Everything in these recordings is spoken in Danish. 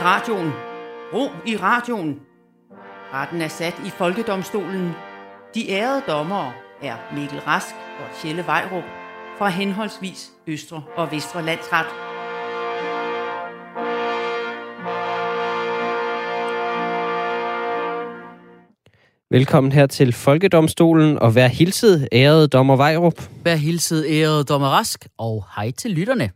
i radioen. Ro i radioen. Retten er sat i Folkedomstolen. De ærede dommere er Mikkel Rask og Tjelle Vejrup fra henholdsvis Østre og Vestre Landsret. Velkommen her til Folkedomstolen, og vær hilset, ærede dommer Vejrup. Vær hilset, ærede dommer Rask, og hej til lytterne.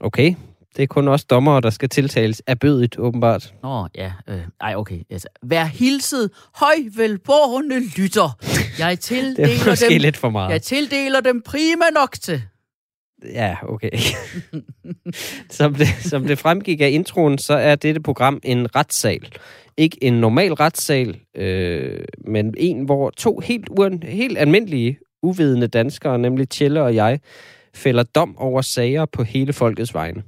Okay, det er kun også dommere, der skal tiltales af bødet, åbenbart. Nå, ja. Øh, ej, okay. Altså, vær hilset, højvelborgende lytter. Jeg Det tildeler, er måske dem, lidt for meget. jeg tildeler dem prima nok til. Ja, okay. som, det, som det fremgik af introen, så er dette program en retssal. Ikke en normal retssal, øh, men en, hvor to helt, uen, helt almindelige, uvidende danskere, nemlig Tjelle og jeg, fælder dom over sager på hele folkets vegne.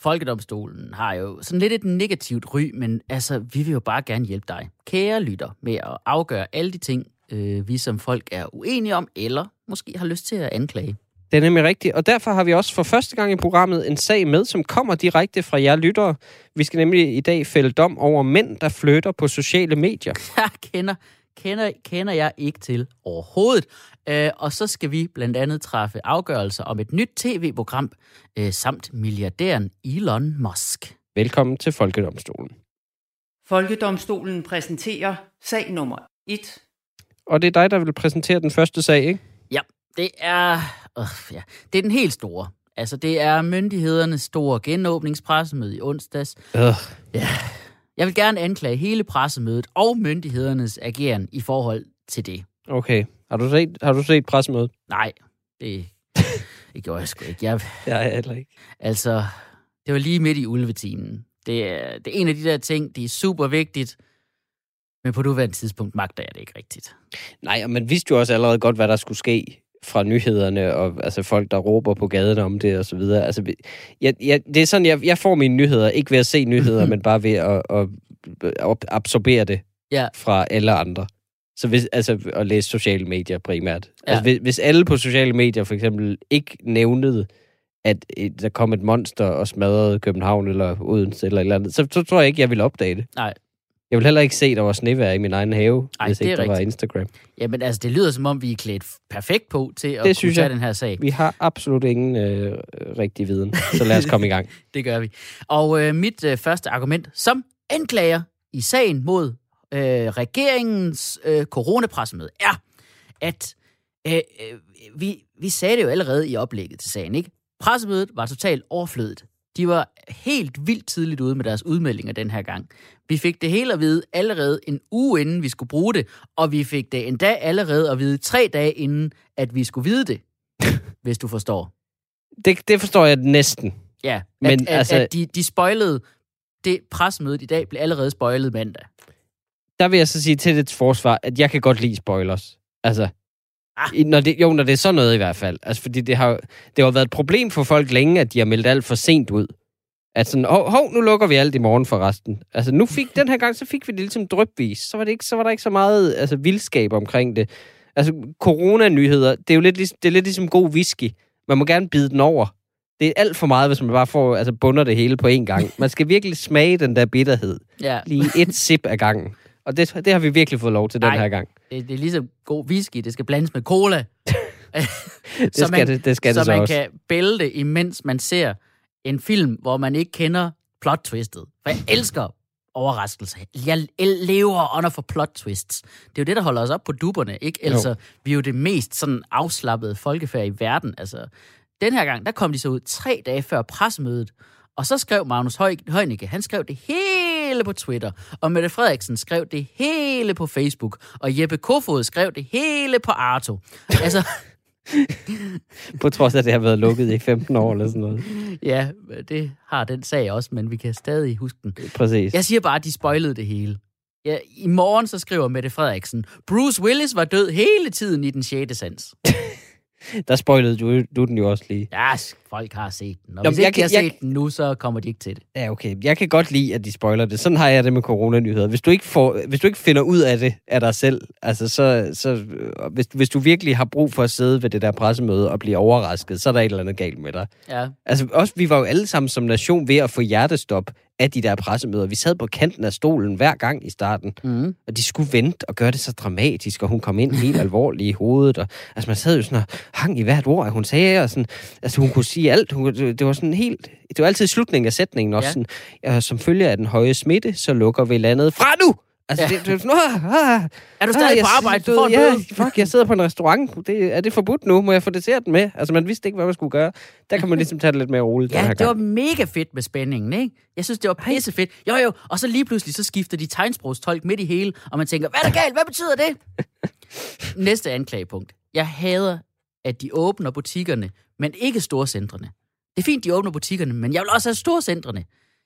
Folkedomstolen har jo sådan lidt et negativt ry, men altså, vi vil jo bare gerne hjælpe dig, kære lytter, med at afgøre alle de ting, øh, vi som folk er uenige om, eller måske har lyst til at anklage. Det er nemlig rigtigt, og derfor har vi også for første gang i programmet en sag med, som kommer direkte fra jer lyttere. Vi skal nemlig i dag fælde dom over mænd, der flytter på sociale medier. Jeg kender, kender, kender jeg ikke til overhovedet. Øh, og så skal vi blandt andet træffe afgørelser om et nyt tv-program, øh, samt milliardæren Elon Musk. Velkommen til Folkedomstolen. Folkedomstolen præsenterer sag nummer 1. Og det er dig, der vil præsentere den første sag, ikke? Ja, det er, øh, ja, det er den helt store. Altså, det er myndighedernes store genåbningspressemøde i onsdags. Øh. Jeg vil gerne anklage hele pressemødet og myndighedernes ageren i forhold til det. Okay. Har du set, har du set pressemødet? Nej, det, det gjorde jeg sgu ikke. Jeg, Ja, heller ikke. Altså, det var lige midt i ulvetimen. Det er, det er en af de der ting, det er super vigtigt, men på nuværende tidspunkt magter jeg det ikke rigtigt. Nej, og man vidste jo også allerede godt, hvad der skulle ske fra nyhederne, og altså folk, der råber på gaden om det, og så videre. Altså, jeg, jeg, det er sådan, jeg, jeg får mine nyheder, ikke ved at se nyheder, men bare ved at, at, at absorbere det Ja. fra alle andre. Så hvis, altså, at læse sociale medier primært. Ja. Altså, hvis, hvis alle på sociale medier for eksempel ikke nævnede, at der kom et monster og smadrede København eller Odense eller et eller andet, så, så tror jeg ikke, jeg ville opdage det. Nej. Jeg vil heller ikke se, der var snevejr i min egen have, Ej, hvis det ikke er der var rigtigt. Instagram. Jamen altså, det lyder som om, vi er klædt perfekt på til at Det kunne tage den her sag. Vi har absolut ingen øh, rigtig viden, så lad os komme i gang. Det gør vi. Og øh, mit øh, første argument som anklager i sagen mod øh, regeringens øh, coronapressemøde er, at øh, øh, vi, vi sagde det jo allerede i oplægget til sagen, ikke? Pressemødet var totalt overflødet. De var helt vildt tidligt ude med deres udmeldinger den her gang. Vi fik det hele at vide allerede en uge inden vi skulle bruge det, og vi fik det endda allerede at vide tre dage inden, at vi skulle vide det, hvis du forstår. Det, det forstår jeg næsten. Ja, Men at, altså- altså, at de, de spoilede, det pressemødet i dag blev allerede spoilet mandag. Der vil jeg så sige til dit forsvar, at jeg kan godt lide spoilers. Altså, Ah. når det, jo, når det er sådan noget i hvert fald. Altså, fordi det har, det har været et problem for folk længe, at de har meldt alt for sent ud. At sådan, hov, hov, nu lukker vi alt i morgen for resten. Altså, nu fik, den her gang, så fik vi det ligesom drøbvis. Så var, det ikke, så var der ikke så meget altså, vildskab omkring det. Altså, coronanyheder, det er jo lidt, ligesom- det er lidt ligesom god whisky. Man må gerne bide den over. Det er alt for meget, hvis man bare får, altså, bunder det hele på én gang. Man skal virkelig smage den der bitterhed. Ja, Lige et sip af gangen. Og det, det har vi virkelig fået lov til den Ej. her gang. det, det er ligesom god whisky, det skal blandes med cola. Det skal det, det, skal så det så man også. kan bælte, imens man ser en film, hvor man ikke kender plot-twistet. For jeg elsker overraskelser. Jeg lever under for plot twists. Det er jo det, der holder os op på duberne, ikke? Altså, vi er jo det mest sådan afslappede folkefærd i verden. Altså, den her gang, der kom de så ud tre dage før pressemødet, og så skrev Magnus Høj- Heunicke, han skrev det hele på Twitter, og Mette Frederiksen skrev det hele på Facebook, og Jeppe Kofod skrev det hele på Arto. Altså, På trods af, at det har været lukket i 15 år eller sådan noget. ja, det har den sag også, men vi kan stadig huske den. Præcis. Jeg siger bare, at de spoilede det hele. Ja, I morgen så skriver Mette Frederiksen, Bruce Willis var død hele tiden i den 6. sans. Der spoilede du, du den jo også lige. Ja, folk har set den. Og Nå, hvis jeg ikke de har kan- jeg- set den nu, så kommer de ikke til det. Ja, okay. Jeg kan godt lide, at de spoiler det. Sådan har jeg det med coronanyheder. Hvis du ikke, får, hvis du ikke finder ud af det af dig selv, altså så, så øh, hvis, hvis du virkelig har brug for at sidde ved det der pressemøde og blive overrasket, så er der et eller andet galt med dig. Ja. Altså også, vi var jo alle sammen som nation ved at få hjertestop af de der pressemøder. Vi sad på kanten af stolen hver gang i starten, Mm. og de skulle vente og gøre det så dramatisk, og hun kom ind helt alvorlig i hovedet. Og, altså, man sad jo sådan og hang i hvert ord, at hun sagde, og sådan, altså, hun kunne sige alt. Hun, det var sådan helt... Det var altid slutningen af sætningen også Ja. sådan, ja, som følge af den høje smitte, så lukker vi landet fra nu! Altså, Ja. det, det var sådan, ah, ah, Er du stadig jeg på arbejde? Du ja, bøde. fuck, jeg sidder på en restaurant. Det, er det forbudt nu? Må jeg få desserten med? Altså, man vidste ikke, hvad man skulle gøre. Der kan man ligesom tage det lidt mere roligt Ja, det var gang. mega fedt med spændingen, ikke? Jeg synes, det var pisse fedt. Jo, jo, og så lige pludselig, så skifter de tegnsprogstolk midt i hele, og man tænker, hvad er der galt? Hvad betyder det? Næste anklagepunkt. Jeg hader, at de åbner butikkerne, men ikke storcentrene. Det er fint, de åbner butikkerne, men jeg vil også have storcentrene.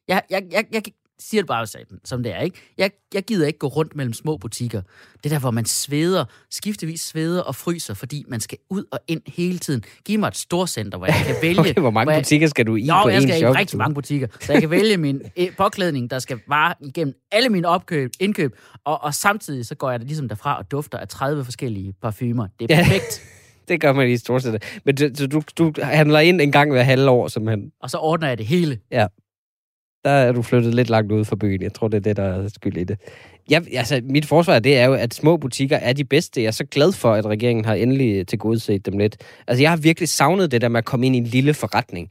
Jeg, jeg, jeg, jeg siger det bare som det er, ikke? Jeg, jeg gider ikke gå rundt mellem små butikker. Det der, hvor man sveder, skiftevis sveder og fryser, fordi man skal ud og ind hele tiden. Giv mig et storcenter, hvor jeg kan vælge... Okay, hvor mange hvor jeg- butikker skal du i Jo, på jeg en skal i rigtig mange butikker, så jeg kan vælge min øh, påklædning, der skal vare igennem alle mine opkøb, indkøb, og, og samtidig så går jeg ligesom derfra og dufter af 30 forskellige parfumer. Det er Ja. perfekt. Det gør man i storcenter. Men du, du, du handler ind en gang hver halve år, simpelthen. Og så ordner jeg det hele. Der er du flyttet lidt langt ud fra byen. Jeg tror, det er det, der er skyld i det. Jeg, altså, mit forsvar, det er jo, at små butikker er de bedste. Jeg er så glad for, at regeringen har endelig tilgodeset dem lidt. Altså, jeg har virkelig savnet det der med at komme ind i en lille forretning.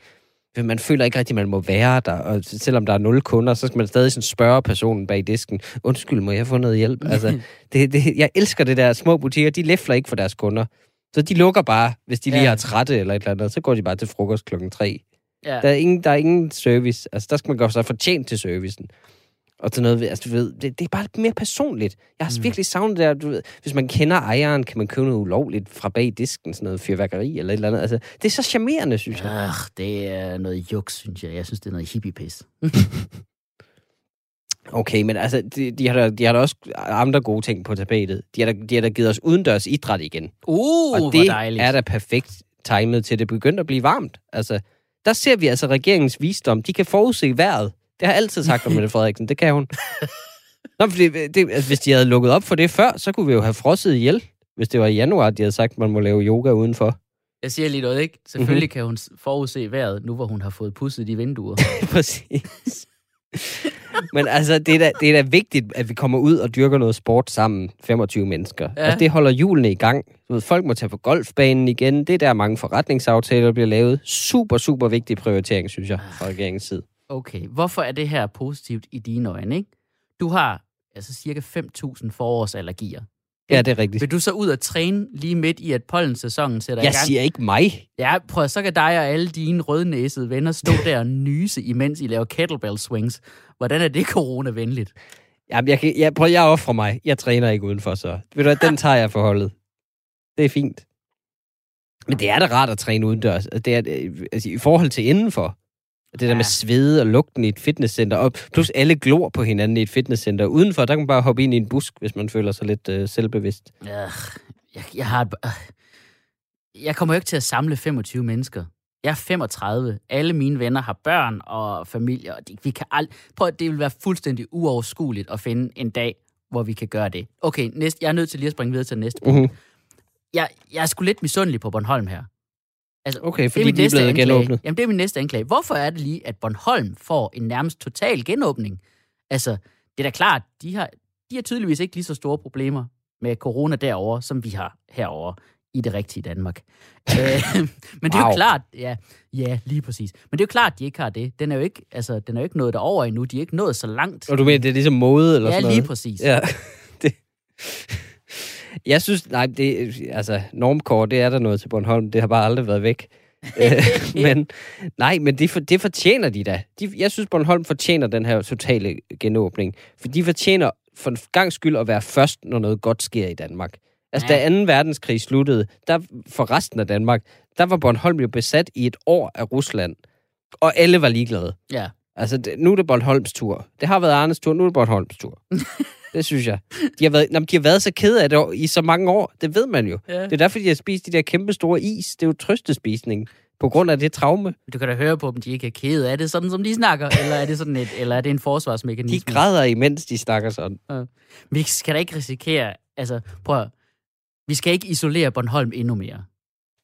For Man føler ikke rigtig, at man må være der, og selvom der er nul kunder, så skal man stadig sådan spørge personen bag disken, undskyld, må jeg få noget hjælp? Altså, det, det, jeg elsker det der små butikker, de læfler ikke for deres kunder. Så de lukker bare, hvis de lige Ja. er trætte eller et eller andet, så går de bare til frokost klokken tre. Ja. Der er ingen, der er ingen service. Altså, der skal man gøre sig fortjent til servicen. Og til noget, altså, du ved, det, det er bare lidt mere personligt. Jeg har Mm. virkelig savnet det der, du ved, hvis man kender ejeren, kan man købe noget ulovligt fra bag disken, sådan noget fyrværkeri eller et eller andet. Altså, det er så charmerende, synes jeg. Ugh, det er noget juks, synes jeg. Jeg synes, det er noget hippie-pis. Okay, men altså, de, de, har da, de har da også andre gode ting på tapetet. De har da, de har da givet os udendørs idræt igen. Uh, og hvor det dejligt. er da perfekt timet til, det begyndte at blive varmt. Altså, der ser vi altså regeringens visdom. De kan forudse vejret. Det har jeg altid sagt om Mette Frederiksen. Det kan hun. Nå, fordi det, altså, hvis de havde lukket op for det før, så kunne vi jo have frosset ihjel. Hvis det var i januar, de havde sagt, at man må lave yoga udenfor. Jeg siger lige noget, ikke? Selvfølgelig kan hun forudse vejret, nu hvor hun har fået pudset de vinduer. Præcis. Men altså, det er, da, det er da vigtigt, at vi kommer ud og dyrker noget sport sammen, 25 mennesker. Ja. Altså, det holder julene i gang. Du ved, folk må tage på golfbanen igen. Det er der mange forretningsaftaler, bliver lavet. Super, super vigtig prioritering, synes jeg, fra regeringens side. Okay, hvorfor er det her positivt i dine øjne, ikke? Du har altså cirka 5.000 forårsallergier. Ja, det er rigtigt. Vil du så ud og træne lige midt i, at pollensæsonen sætter i Jeg gang? siger ikke mig. Ja, prøv så kan dig og alle dine rødnæsede venner stå der og nyse, imens I laver kettlebell swings. Hvordan er det coronavenligt? Jamen, jeg, kan, jeg, prøv, jeg offrer mig. Jeg træner ikke udenfor, så ved du, den tager jeg for holdet. Det er fint. Men det er da rart at træne udendørs. Det er, øh, altså, I forhold til indenfor. Det der Ja. med svede og lugten i et fitnesscenter, og plus alle glor på hinanden i et fitnesscenter. Udenfor, der kan man bare hoppe ind i en busk, hvis man føler sig lidt øh, selvbevidst. Øh, jeg, jeg har... et- øh, Jeg kommer jo ikke til at samle 25 mennesker. Jeg er 35. Alle mine venner har børn og familie, og de, vi kan ald... Prøv, det vil være fuldstændig uoverskueligt at finde en dag, hvor vi kan gøre det. Okay, næste, jeg er nødt til lige at springe videre til næste punkt. Mm-hmm. Jeg, jeg er sgu lidt misundelig på Bornholm her. Altså, Okay, fordi min de er næste blevet anklage. genåbnet. Jamen, det er min næste anklage. Hvorfor er det lige, at Bornholm får en nærmest total genåbning? Altså, det er da klart, de har, de har tydeligvis ikke lige så store problemer med corona derovre, som vi har herover i det rigtige Danmark. øh, men det er jo Wow. klart, ja, ja, lige præcis. Men det er jo klart, de ikke har det. Den er jo ikke, altså, den er jo ikke nået derover endnu. De er ikke nået så langt. Og du mener, det er ligesom mode eller ja, sådan noget? lige præcis. Ja, det... Jeg synes, nej, det, altså, normkår, det er der noget til Bornholm. Det har bare aldrig været væk. Øh, men nej, men det, det fortjener de da. De, jeg synes, Bornholm fortjener den her totale genåbning. For de fortjener for en gang skyld at være først, når noget godt sker i Danmark. Altså, Ja. da 2. verdenskrig sluttede, der for resten af Danmark, der var Bornholm jo besat i et år af Rusland. Og alle var ligeglade. Ja. Altså, det, nu er det Bornholms tur. Det har været Arnes tur, nu er det Bornholms tur. det synes jeg. De har, været, jamen, de har været så kede af det i så mange år. Det ved man jo. Ja. Det er derfor, de har spist de der kæmpe store is. Det er jo trøstespisning på grund af det traume. Du kan da høre på dem, de ikke er kede af det, sådan som de snakker, eller er det sådan et, eller er det en De forsvarsmekanisme? græder imens de snakker sådan. Vi skal da ikke risikere, altså prøv at, vi skal ikke isolere Bornholm endnu mere.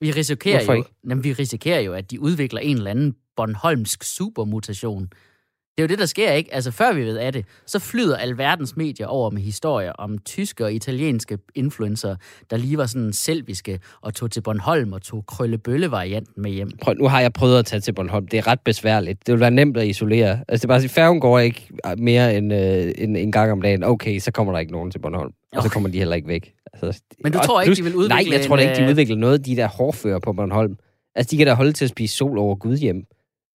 Vi risikerer Hvorfor jo, ikke? Jamen, vi risikerer jo, at de udvikler en eller anden Bornholmsk supermutation. Det er jo det, der sker, ikke? Altså, før vi ved af det, så flyder alverdens medier over med historier om tyske og italienske influencer, der lige var sådan selviske og tog til Bornholm og tog krøllebølle-varianten med hjem. Prøv, nu har jeg prøvet at tage til Bornholm. Det er ret besværligt. Det vil være nemt at isolere. Altså, det er bare at sige, færgen går ikke mere end øh, en, en gang om dagen. Okay, så kommer der ikke nogen til Bornholm. Og så kommer de heller ikke væk. Altså, Men du og tror ikke, de vil udvikle Nej, jeg tror da ikke, de øh, udvikler noget, de der hårfører på Bornholm. Altså, de kan da holde til at spise sol over Gud hjem.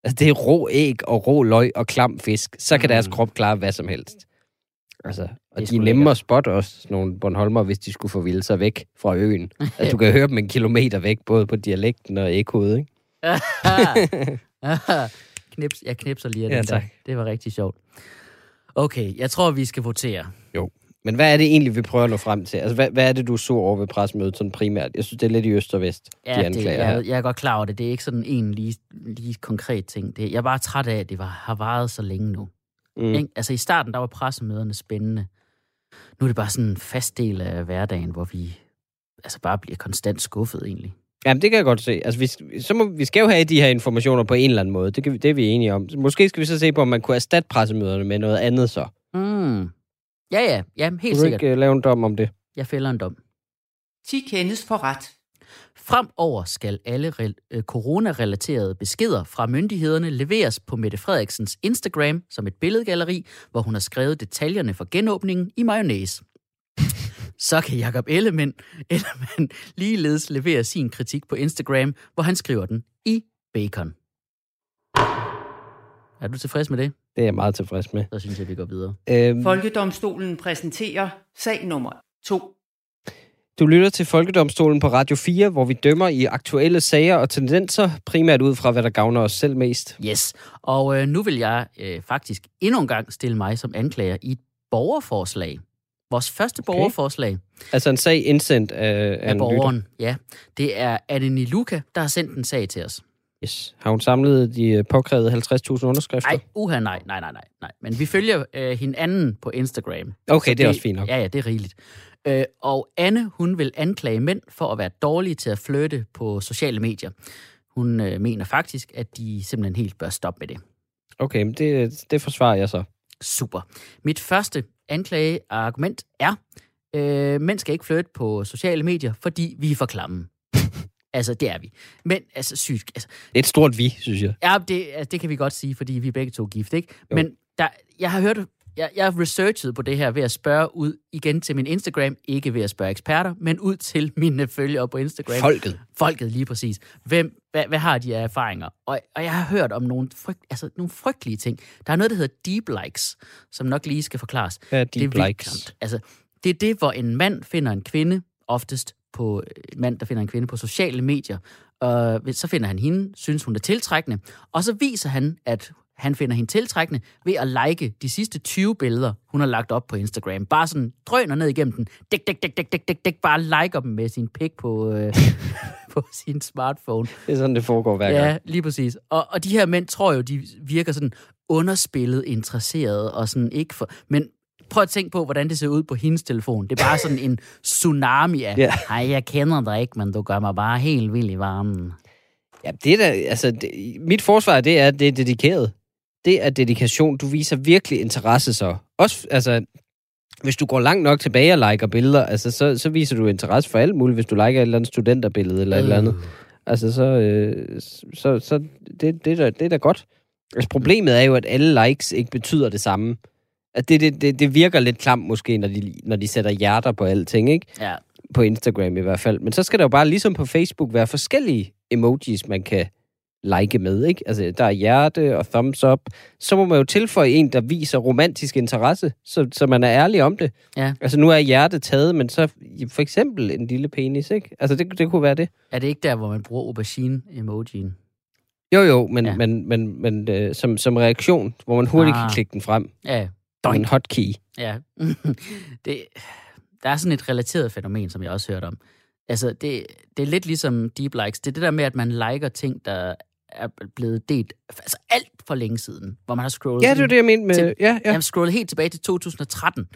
Altså, det er rå æg og rå løg og klam fisk. Så kan Mm. deres krop klare hvad som helst. Altså, og er de er nemme lækkert. at spotte også, sådan nogle Bornholmer, hvis de skulle få vildt sig væk fra øen. Altså, du kan høre dem en kilometer væk, både på dialekten og ekkoet, ikke? Knips, jeg knipser lige af Ja, den der. tak. Det var rigtig sjovt. Okay, jeg tror, vi skal votere. Men hvad er det egentlig, vi prøver at nå frem til? Altså, hvad, hvad er det, du så over ved pressemødet sådan primært? Jeg synes, det er lidt i øst og vest, de Ja, det, anklager her. jeg, jeg er godt klar over det. Det er ikke sådan en lige, lige konkret ting. Det, jeg er bare træt af, at det var, har varet så længe nu. Mm. Mm. Altså i starten, der var pressemøderne spændende. Nu er det bare sådan en fast del af hverdagen, hvor vi altså bare bliver konstant skuffet egentlig. Jamen, det kan jeg godt se. Altså, vi, så må, vi skal jo have de her informationer på en eller anden måde. Det, kan det er vi enige om. Måske skal vi så se på, om man kunne erstatte pressemøderne med noget andet så. Mm. Ja, ja, ja, helt du sikkert. ikke uh, lave en dom om det? Jeg fælder en dom. 10 kendes for ret. Fremover skal alle re- øh, coronarelaterede beskeder fra myndighederne leveres på Mette Frederiksens Instagram som et billedgalleri, hvor hun har skrevet detaljerne for genåbningen i mayonnaise. Så kan Jacob Ellemann, Ellemann ligeledes levere sin kritik på Instagram, hvor han skriver den i bacon. Er du tilfreds med det? Det er jeg meget tilfreds med. Så synes jeg, vi går videre. Øhm, Folkedomstolen præsenterer sag nummer 2. du lytter til Folkedomstolen på Radio 4, hvor vi dømmer i aktuelle sager og tendenser, primært ud fra, hvad der gavner os selv mest. Yes, og øh, nu vil jeg øh, faktisk endnu en gang stille mig som anklager i et borgerforslag. Vores første Okay. borgerforslag Altså en sag indsendt af, af af en borgeren. Ja, det er Anne Luca, der har sendt en sag til os. Yes. Har hun samlet de øh, påkrævede 50.000 underskrifter? Nej, uha, nej, nej, nej, nej, nej. Men vi følger øh, hinanden på Instagram. Okay, Så det er også fint nok. Ja, ja, det er rigeligt. Øh, og Anne, hun vil anklage mænd for at være dårlige til at flytte på sociale medier. Hun øh, mener faktisk, at de simpelthen helt bør stoppe med det. Okay, men det, det forsvarer jeg så. Super. Mit første anklageargument er, øh, mænd skal ikke flytte på sociale medier, fordi vi er for klamme. Altså, det er vi. Men, altså, sygt. Altså, Det er et stort vi, synes jeg. ja, det, altså, det kan vi godt sige, fordi vi er begge to gift, ikke? Jo. Men der, jeg har hørt, jeg, jeg har researchet på det her ved at spørge ud igen til min Instagram, ikke ved at spørge eksperter, men ud til mine følgere på Instagram. Folket. Folket lige præcis. Hvem, hvad, hvad har de af erfaringer? Og, og jeg har hørt om nogle, frygt, altså, nogle frygtelige ting. Der er noget, der hedder deep likes, som nok lige skal forklares. Ja, det er deep vildt likes. Altså, det er det, hvor en mand finder en kvinde, oftest på en mand, der finder en kvinde på sociale medier, og så finder han hende, synes hun er tiltrækkende, og så viser han, at han finder hende tiltrækkende ved at like de sidste 20 billeder, hun har lagt op på Instagram. Bare sådan drøner ned igennem den. Dæk, dæk, dæk, dæk, dæk, dæk, dæk. Bare liker dem med sin pik på, øh, på sin smartphone. Det er sådan, det foregår hver gang. Ja, lige præcis. Og, og de her mænd tror jo, de virker sådan underspillet, interesserede og sådan ikke for... Men prøv at tænke på, hvordan det ser ud på hendes telefon. Det er bare sådan en tsunami af, Ja. hej, jeg kender dig ikke, men du gør mig bare helt vild i varmen. Ja, det er da, altså, det, mit forsvar, det er, at det er dedikeret. Det er dedikation. Du viser virkelig interesse så. Også, altså, hvis du går langt nok tilbage og liker billeder, altså, så, så viser du interesse for alt muligt, hvis du liker et eller andet studenterbillede eller et eller andet. Altså, så, øh, så, så det, det, er da, det er da godt. Altså, problemet er jo, at alle likes ikke betyder det samme. At det, det, det, det virker lidt klamt måske, når de, når de sætter hjerter på alting, ikke? Ja, På Instagram i hvert fald. Men så skal der jo bare, ligesom på Facebook, være forskellige emojis, man kan like med, ikke? Altså, der er hjerte og thumbs up. Så må man jo tilføje en, der viser romantisk interesse, så, så man er ærlig om det. Ja. Altså, nu er hjerte taget, men så for eksempel en lille penis, ikke? Altså, det, det kunne være det. er det ikke der, hvor man bruger aubergine-emojien? Jo, jo, men, Ja. men, men, men øh, som, som reaktion, hvor man hurtigt. Ah. kan klikke den frem. Ja, Som en Doink. hotkey. Ja. det, der er sådan et relateret fænomen, som jeg også har hørt om. Altså, det, det er lidt ligesom deep likes. Det er det der med, at man liker ting, der er blevet delt altså alt for længe siden, hvor man har scrollet Ja, det er det, jeg mente med... Til- Ja, ja. Jeg scrollede helt tilbage til 2013,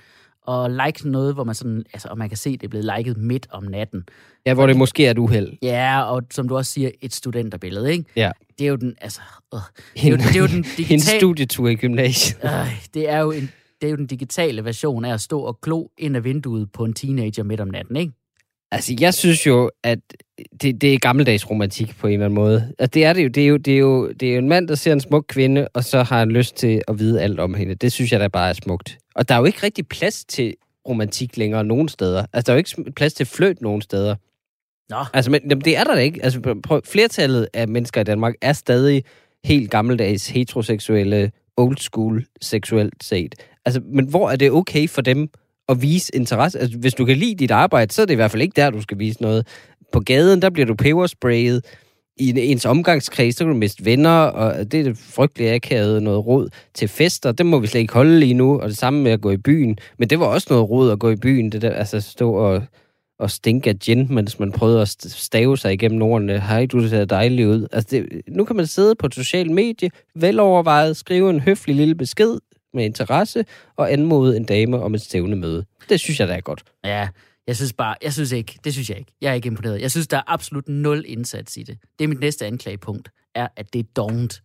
og like noget, hvor man sådan, altså, og man kan se, det er blevet liket midt om natten. Ja, hvor det måske er et uheld. Ja, og som du også siger, et studenterbillede, ikke? Ja. Det er jo den, altså, øh, det, er jo, det er jo den En digitale... studietur i gymnasiet. Øh, det er jo en det er jo den digitale version af at stå og glo ind af vinduet på en teenager midt om natten, ikke? Altså, jeg synes jo, at det, det er gammeldags romantik på en eller anden måde. Altså, det er det jo. Det er jo, det er jo, det er jo en mand, der ser en smuk kvinde, og så har han lyst til at vide alt om hende. Det synes jeg da bare er smukt. Og der er jo ikke rigtig plads til romantik længere nogen steder. Altså, der er jo ikke plads til fløjt nogen steder. Nå. Altså, men jamen, det er der da ikke. Altså, prøv, flertallet af mennesker i Danmark er stadig helt gammeldags heteroseksuelle, old school seksuelt set. Altså, men hvor er det okay for dem at vise interesse? Altså, hvis du kan lide dit arbejde, så er det i hvert fald ikke der, du skal vise noget. På gaden, der bliver du pebersprayet. I ens omgangskreds, så kan du miste venner, og det er det frygtelige akavet noget råd til fester. Det må vi slet ikke holde lige nu, og det samme med at gå i byen. Men det var også noget råd at gå i byen, det der, altså stå og, og stinke af gin, mens man prøvede at stave sig igennem ordene. Hej, du ser dejlig ud. Altså, det, nu kan man sidde på et socialt medie, velovervejet, skrive en høflig lille besked med interesse, og anmode en dame om et stævnemøde. Det synes jeg, da er godt. Ja, jeg synes bare, jeg synes ikke, det synes jeg ikke. Jeg er ikke imponeret. Jeg synes, der er absolut nul indsats i det. Det er mit næste anklagepunkt, er, at det er dovent.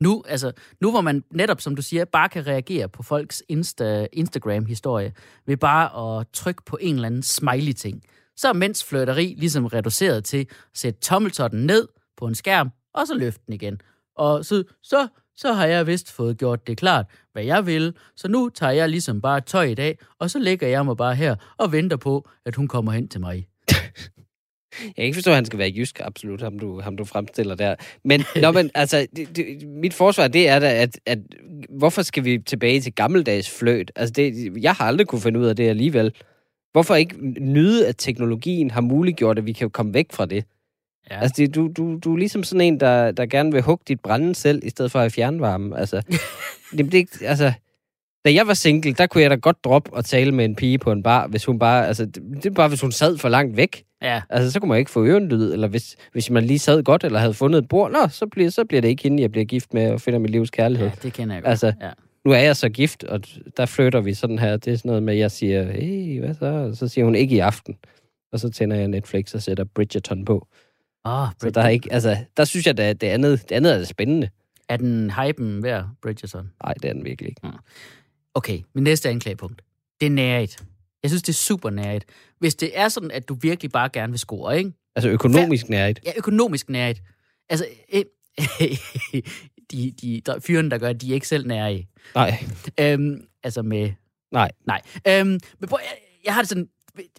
Nu, altså, nu hvor man netop, som du siger, bare kan reagere på folks Insta, Instagram-historie ved bare at trykke på en eller anden smiley-ting, så er mænds flirteri ligesom reduceret til at sætte tommeltotten ned på en skærm, og så løfte den igen. Og så, så, så har jeg vist fået gjort det klart, hvad jeg vil, så nu tager jeg ligesom bare tøj i dag, og så lægger jeg mig bare her og venter på, at hun kommer hen til mig. Jeg kan ikke forstå, at han skal være jysk, absolut, ham du, ham du fremstiller der. Men, nå, men altså, det, det, mit forsvar, det er da, at, at hvorfor skal vi tilbage til gammeldags fløjt? Altså, det, jeg har aldrig kunne finde ud af det alligevel. Hvorfor ikke nyde, at teknologien har muliggjort, at vi kan komme væk fra det? Ja. Altså, det, du, du, du er ligesom sådan en, der, der gerne vil hugge dit brænde selv, i stedet for at fjernvarme. Altså, det, det, ikke- altså, da jeg var single, der kunne jeg da godt droppe og tale med en pige på en bar, hvis hun bare, altså, det, det er bare, hvis hun sad for langt væk. ja. Altså, så kunne man ikke få ørenlyd, eller hvis, hvis man lige sad godt, eller havde fundet et bord, nå, så bliver, så bliver det ikke hende, jeg bliver gift med og finder mit livs kærlighed. ja, det kender jeg godt. Altså, ja. Nu er jeg så gift, og der flytter vi sådan her. Det er sådan noget med, at jeg siger, hey, hvad så? Og så siger hun, ikke i aften. Og så tænder jeg Netflix og sætter Bridgerton på. Oh, Så der er ikke, altså, der synes jeg, at det andet, det andet er spændende. Er den hypen værd, Bridgerton? Nej, det er den virkelig ikke. Okay, min næste anklagepunkt. Det er nærigt. Jeg synes, det er super nærigt. Hvis det er sådan, at du virkelig bare gerne vil score, ikke? Altså økonomisk nærigt. Ja, økonomisk nærigt. Altså, øh, de, de der, fyrene, der gør, de er ikke selv nærige. Nej, Øhm, altså med... nej. Nej. Øhm, men prøv, jeg, jeg har det sådan...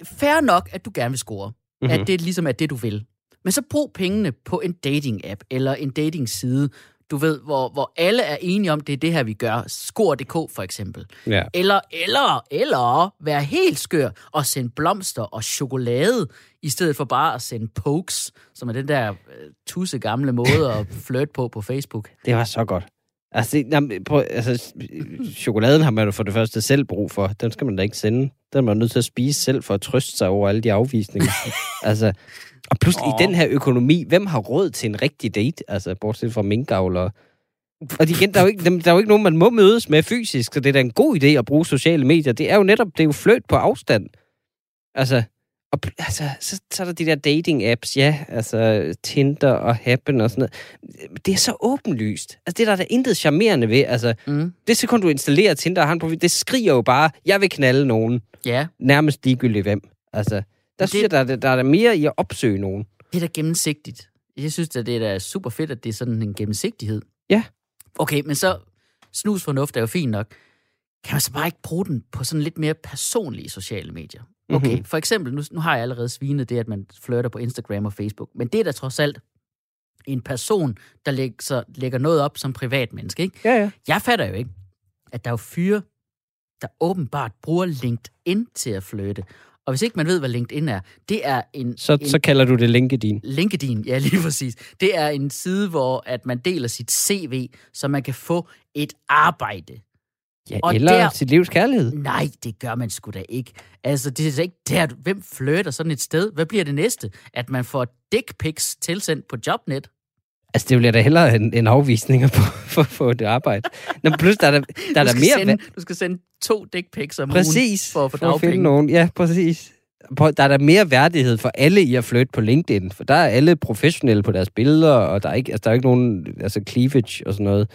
Fair nok, at du gerne vil score. Mm-hmm. Mhm. At det ligesom er det, du vil. Men så brug pengene på en dating-app eller en dating-side, du ved, hvor, hvor alle er enige om, det er det her, vi gør. Score.dk for eksempel. Ja. Eller, eller, eller være helt skør og sende blomster og chokolade, i stedet for bare at sende pokes, som er den der øh, tusse gamle måde at flirte på på Facebook. Det var så godt. Altså, det, jamen, prøv, altså, chokoladen har man jo for det første selv brug for. Den skal man da ikke sende. Den er man nødt til at spise selv for at trøste sig over alle de afvisninger. altså, og pludselig Åh. i den her økonomi, hvem har råd til en rigtig date? Altså, bortset fra minkavlere. Og igen, der er, jo ikke, der er jo ikke nogen, man må mødes med fysisk, så det er da en god idé at bruge sociale medier. Det er jo netop, det er jo fløjt på afstand. Altså, og altså, så, så er der de der dating-apps, ja, altså Tinder og Happen og sådan noget. Det er så åbenlyst. Altså, det er der, der er intet charmerende ved. Altså, Mm. det sekund, du installerer Tinder og en profil, det skriger jo bare, jeg vil knalde nogen. Ja, Nærmest ligegyldigt hvem. Altså, der det- synes jeg, der, er- der er der mere i at opsøge nogen. det er da gennemsigtigt. Jeg synes, at det er da super fedt, at det er sådan en gennemsigtighed. Ja. Okay, men så snusfornuft er jo fint nok. Kan man så bare ikke bruge den på sådan lidt mere personlige sociale medier? Okay, Mhm. mm-hmm. for eksempel, nu, nu har jeg allerede svinet det, at man flirter på Instagram og Facebook, men det er da trods alt en person, der lægger, så, lægger noget op som privatmenneske, ikke? Ja, ja. Jeg fatter jo ikke, at der er jo fyre, der åbenbart bruger LinkedIn til at flytte. Og hvis ikke man ved, hvad LinkedIn er, det er en... Så, en så kalder du det LinkedIn. LinkedIn, ja lige præcis. Det er en side, hvor at man deler sit CV, så man kan få et arbejde. Ja, Og eller der- sit livs kærlighed. Nej, det gør man sgu da ikke. Altså, det er ikke der, hvem flytter sådan et sted? Hvad bliver det næste? At man får dick pics tilsendt på Jobnet? Altså, det bliver da hellere en, en afvisninger på, for, for det arbejde. Nå, plus, der er der, der, er der mere... sende, du skal sende to dick pics om Præcis. ugen for at få for at finde dagpenge. nogen. Ja, præcis. Der er der mere værdighed for alle i at flytte på LinkedIn, for der er alle professionelle på deres billeder, og der er ikke, altså, der er ikke nogen altså cleavage og sådan noget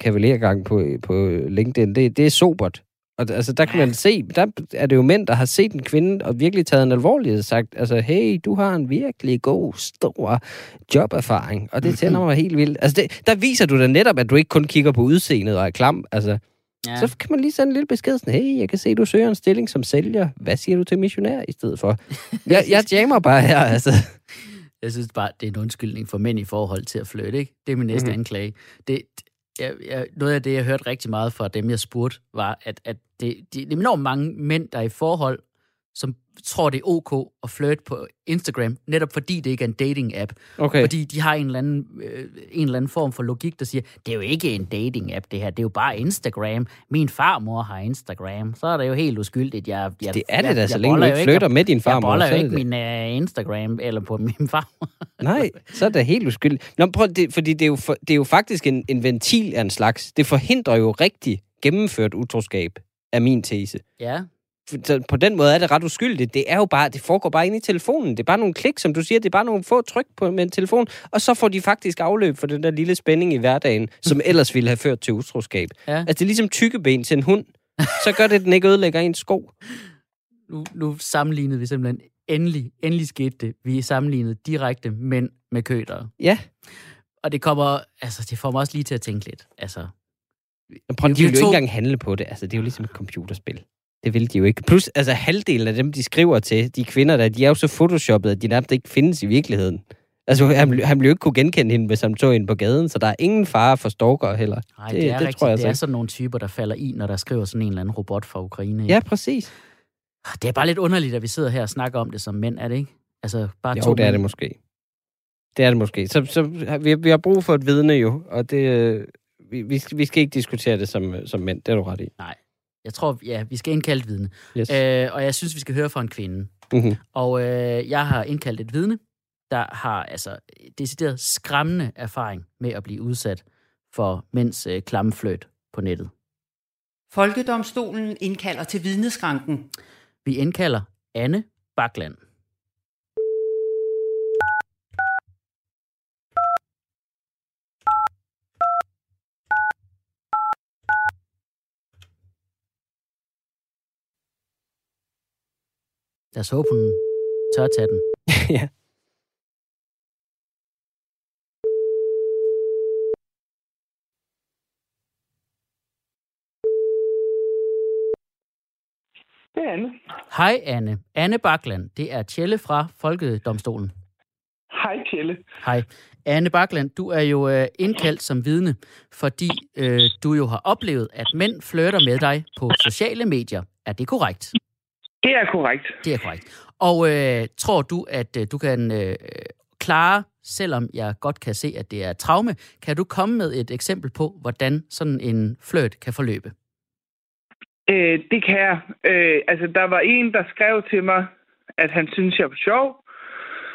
kavalergang på, på LinkedIn. Det, det er sobert. Og altså, der kan man se, der er det jo mænd, der har set en kvinde og virkelig taget en alvorligt og sagt, altså, hey, du har en virkelig god, stor joberfaring, og det tænder mig helt vildt. Altså, det, der viser du da netop, at du ikke kun kigger på udseendet og er klam. Altså, Ja. så kan man lige sende en lille besked sådan, hey, jeg kan se, du søger en stilling som sælger. Hvad siger du til missionær i stedet for? Jeg, jeg jammer bare her, altså. Jeg synes bare, det er en undskyldning for mænd i forhold til at flytte, ikke? Det er min næste Mhm. mm-hmm. anklage. Det, jeg, jeg, noget af det, jeg hørte rigtig meget fra dem, jeg spurgte, var, at, at det, det, er enormt mange mænd, der er i forhold, som tror, det er ok at flirte på Instagram, netop fordi det ikke er en dating-app. Okay. Fordi de har en eller, anden, øh, en eller anden form for logik, der siger, det er jo ikke en dating-app, det her. Det er jo bare Instagram. Min farmor har Instagram. Så er det jo helt uskyldigt. Jeg, jeg, Det er det jeg, da, så jeg længe du boller ikke flytter med din Jeg farmor. boller så jo ikke det- min uh, Instagram eller på min farmor. Nej, så er det helt uskyldigt. Nå, prøv, det, fordi det er, jo for, det er jo faktisk en, en ventil af en slags. Det forhindrer jo rigtig gennemført utroskab, er min tese. Ja, Så på den måde er det ret uskyldigt. Det er jo bare, det foregår bare inde i telefonen. Det er bare nogle klik, som du siger. Det er bare nogle få tryk på med en telefon, og så får de faktisk afløb for den der lille spænding i hverdagen, som ellers ville have ført til utroskab. ja. Altså, det er ligesom tykkeben til en hund. Så gør det, at den ikke ødelægger ens sko. Nu, nu sammenlignede vi simpelthen, endelig, endelig skete det. Vi sammenlignede direkte mænd med kødere. Ja. Og det kommer, altså det får mig også lige til at tænke lidt. Altså, prøv, de Vi vil jo to- ikke engang handle på det. Altså, det er jo ligesom et computerspil. Det vil de jo ikke. Plus, altså halvdelen af dem, de skriver til, de kvinder der, de er jo så photoshoppet, at de nærmest ikke findes i virkeligheden. Altså, han, han ville jo ikke kunne genkende hende, hvis han tog hende på gaden, så der er ingen fare for stalker heller. nej, Det- det, er det rigtigt. tror jeg det er ikke. sådan nogle typer, der falder i, når der skriver sådan en eller anden robot fra Ukraine. Ja, præcis. Det er bare lidt underligt, at vi sidder her og snakker om det som mænd, er det ikke? Altså, bare Jo, to det er mænd. det måske. Det er det måske. Så, så vi, vi har brug for et vidne jo, og det, øh, vi, vi, skal, vi skal ikke diskutere det som, øh, som mænd. Det er du ret i. Jeg tror, ja, vi skal indkalde et vidne. Yes. Øh, og jeg synes, vi skal høre fra en kvinde. Mm-hmm. Og øh, jeg har indkaldt et vidne, der har altså decideret skræmmende erfaring med at blive udsat for mænds øh, klammefløjt på nettet. Folkedomstolen indkalder til vidneskranken. Vi indkalder Anne Bakland. Lad os håbe, hun tør tage den. ja. Det er Anne. Hej Anne. Anne Bakland, det er Tjelle fra Folkedomstolen. Hej, Kjelle. Hej. Anne Bakland, du er jo øh, indkaldt som vidne, fordi øh, du jo har oplevet, at mænd flirter med dig på sociale medier. Er det korrekt? Det er korrekt. Det er korrekt. Og øh, tror du, at øh, du kan øh, klare, selvom jeg godt kan se, at det er traume, kan du komme med et eksempel på, hvordan sådan en flirt kan forløbe? Øh, det kan jeg. Øh, altså, der var en, der skrev til mig, at han synes jeg var sjov.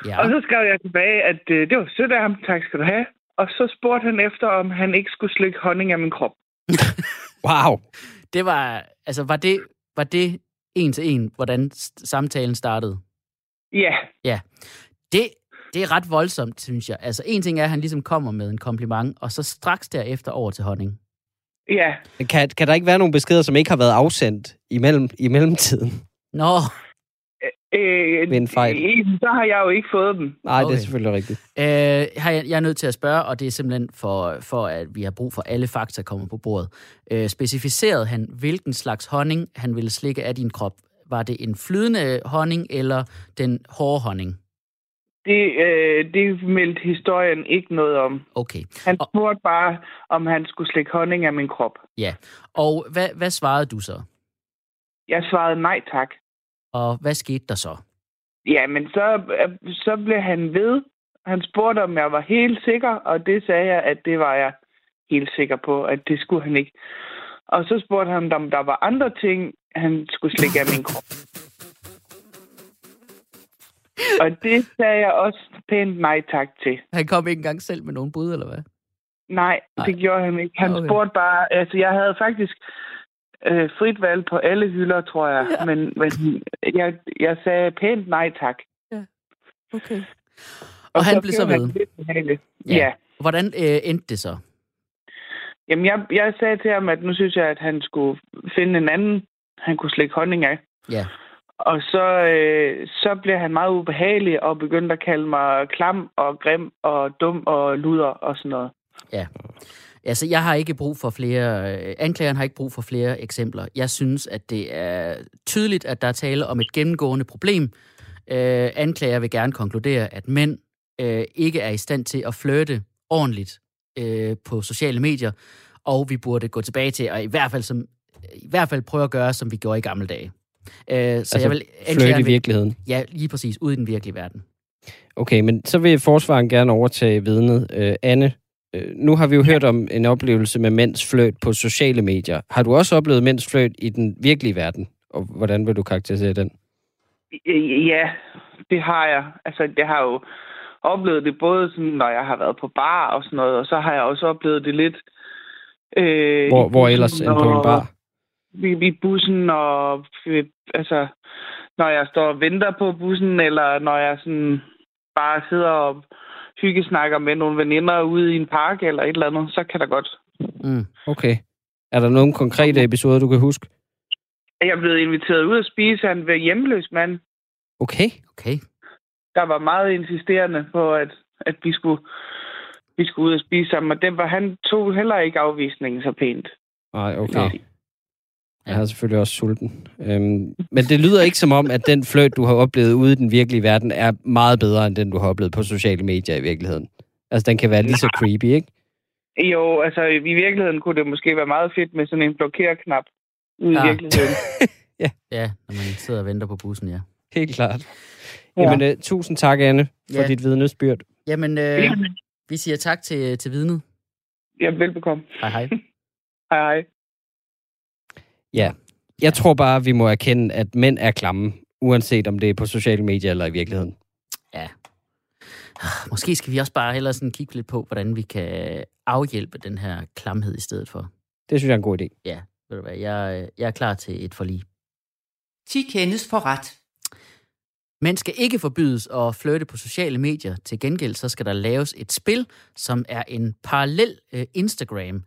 Ja. Og så skrev jeg tilbage, at øh, det var sødt af ham. Tak skal du have. Og så spurgte han efter, om han ikke skulle slikke honning af min krop. Wow. Det var, altså, var det, var det en til en, hvordan samtalen startede? Ja, Det, det er ret voldsomt, synes jeg. Altså, en ting er, at han ligesom kommer med en kompliment, og så straks derefter over til honning. ja. Kan, kan der ikke være nogle beskeder, som ikke har været afsendt i, mellem, i mellemtiden? Nå, Øh, Ved en fejl. Så har jeg jo ikke fået dem. Nej, okay. det er selvfølgelig rigtigt. øh, har jeg, jeg er nødt til at spørge, og det er simpelthen for, for, at vi har brug for alle fakta kommer på bordet. Øh, specificerede han, hvilken slags honning han ville slikke af din krop? Var det en flydende honning, eller den hårde honning? Det, øh, det meldte historien ikke noget om. Okay. Han Og- spurgte bare, om han skulle slikke honning af min krop. Og hvad, hvad svarede du så? Jeg svarede nej tak. Og hvad skete der så? Ja, men så, øh, så blev han ved. Han spurgte, om jeg var helt sikker, og det sagde jeg, at det var jeg helt sikker på, at det skulle han ikke. Og så spurgte han, om der var andre ting, han skulle slikke af min krop. Og det sagde jeg også pænt nej tak til. Han kom ikke engang selv med nogen bud, eller hvad? Nej, Nej. det gjorde han ikke. Han Okay. okay. spurgte bare, altså jeg havde faktisk øh, frit valg på alle hylder, tror jeg. Ja. Men, men jeg, jeg sagde pænt nej tak. Okay. Og, han blev så blev ved. han lidt behagelig. Ja. Ja. ja. Hvordan øh, endte det så? Jamen, jeg, jeg sagde til ham, at nu synes jeg, at han skulle finde en anden, han kunne slikke honning af. Ja. Og så, øh, så blev han meget ubehagelig og begyndte at kalde mig klam og grim og dum og luder og sådan noget. Altså, jeg har ikke brug for flere... Øh, anklageren har ikke brug for flere eksempler. Jeg synes, at det er tydeligt, at der er tale om et gennemgående problem. Øh, anklager vil gerne konkludere, at mænd øh, ikke er i stand til at flirte ordentligt øh, på sociale medier, og vi burde gå tilbage til, og i hvert fald, som, i hvert fald prøve at gøre, som vi gjorde i gamle dage. Øh, så altså, jeg vil... Flirte i virkeligheden. Ja, lige præcis. Ude i den virkelige verden. Okay, men så vil forsvaren gerne overtage vidnet. Øh, Anne, øh, nu har vi jo hørt om en oplevelse med mænds fløjt på sociale medier. Har du også oplevet mænds fløjt i den virkelige verden? Og hvordan vil du karakterisere den? Øh, Ja, det har jeg. Altså, jeg har jo oplevet det både sådan, når jeg har været på bar og sådan noget, og så har jeg også oplevet det lidt... Øh, Hvor, i hvor bussen ellers end på en bar? i, i bussen, og øh, altså, når jeg står og venter på bussen, eller når jeg sådan bare sidder og hyggesnakker med nogle veninder ude i en park eller et eller andet, så kan der godt. Mm. Okay. Er der nogle konkrete episoder, du kan huske? Jeg er blevet inviteret ud at spise af en hjemløs mand, Okay. Okay. der var meget insisterende på, at, at vi skulle vi skulle ud og spise sammen, og det var, han tog heller ikke afvisningen så pænt. Nej, okay. Nå. Jeg er selvfølgelig også sulten. Øhm, men det lyder ikke som om, at den fløjt, du har oplevet ude i den virkelige verden, er meget bedre end den, du har oplevet på sociale medier i virkeligheden. Altså, den kan være lige så creepy, ikke? Jo, altså i virkeligheden kunne det måske være meget fedt med sådan en blokerknap ude Ja. i virkeligheden. Ja, når man sidder og venter på bussen, ja. Helt klart. Ja. Jamen, uh, tusind tak, Anne, for Ja. dit vidnesbyrd. Jamen, øh, vi siger tak til, til vidnet. Ja, velbekomme. Hej hej. Hej hej. Ja. Jeg tror bare, vi må erkende, at mænd er klamme, uanset om det er på sociale medier eller i virkeligheden. Måske skal vi også bare hellere sådan kigge lidt på, hvordan vi kan afhjælpe den her klamhed i stedet for. Det synes jeg er en god idé. Ja, ved du hvad, jeg, jeg er klar til et forlig. 10 kendes for ret. Mænd skal ikke forbydes at flytte på sociale medier. Til gengæld så skal der laves et spil, som er en parallel øh, Instagram.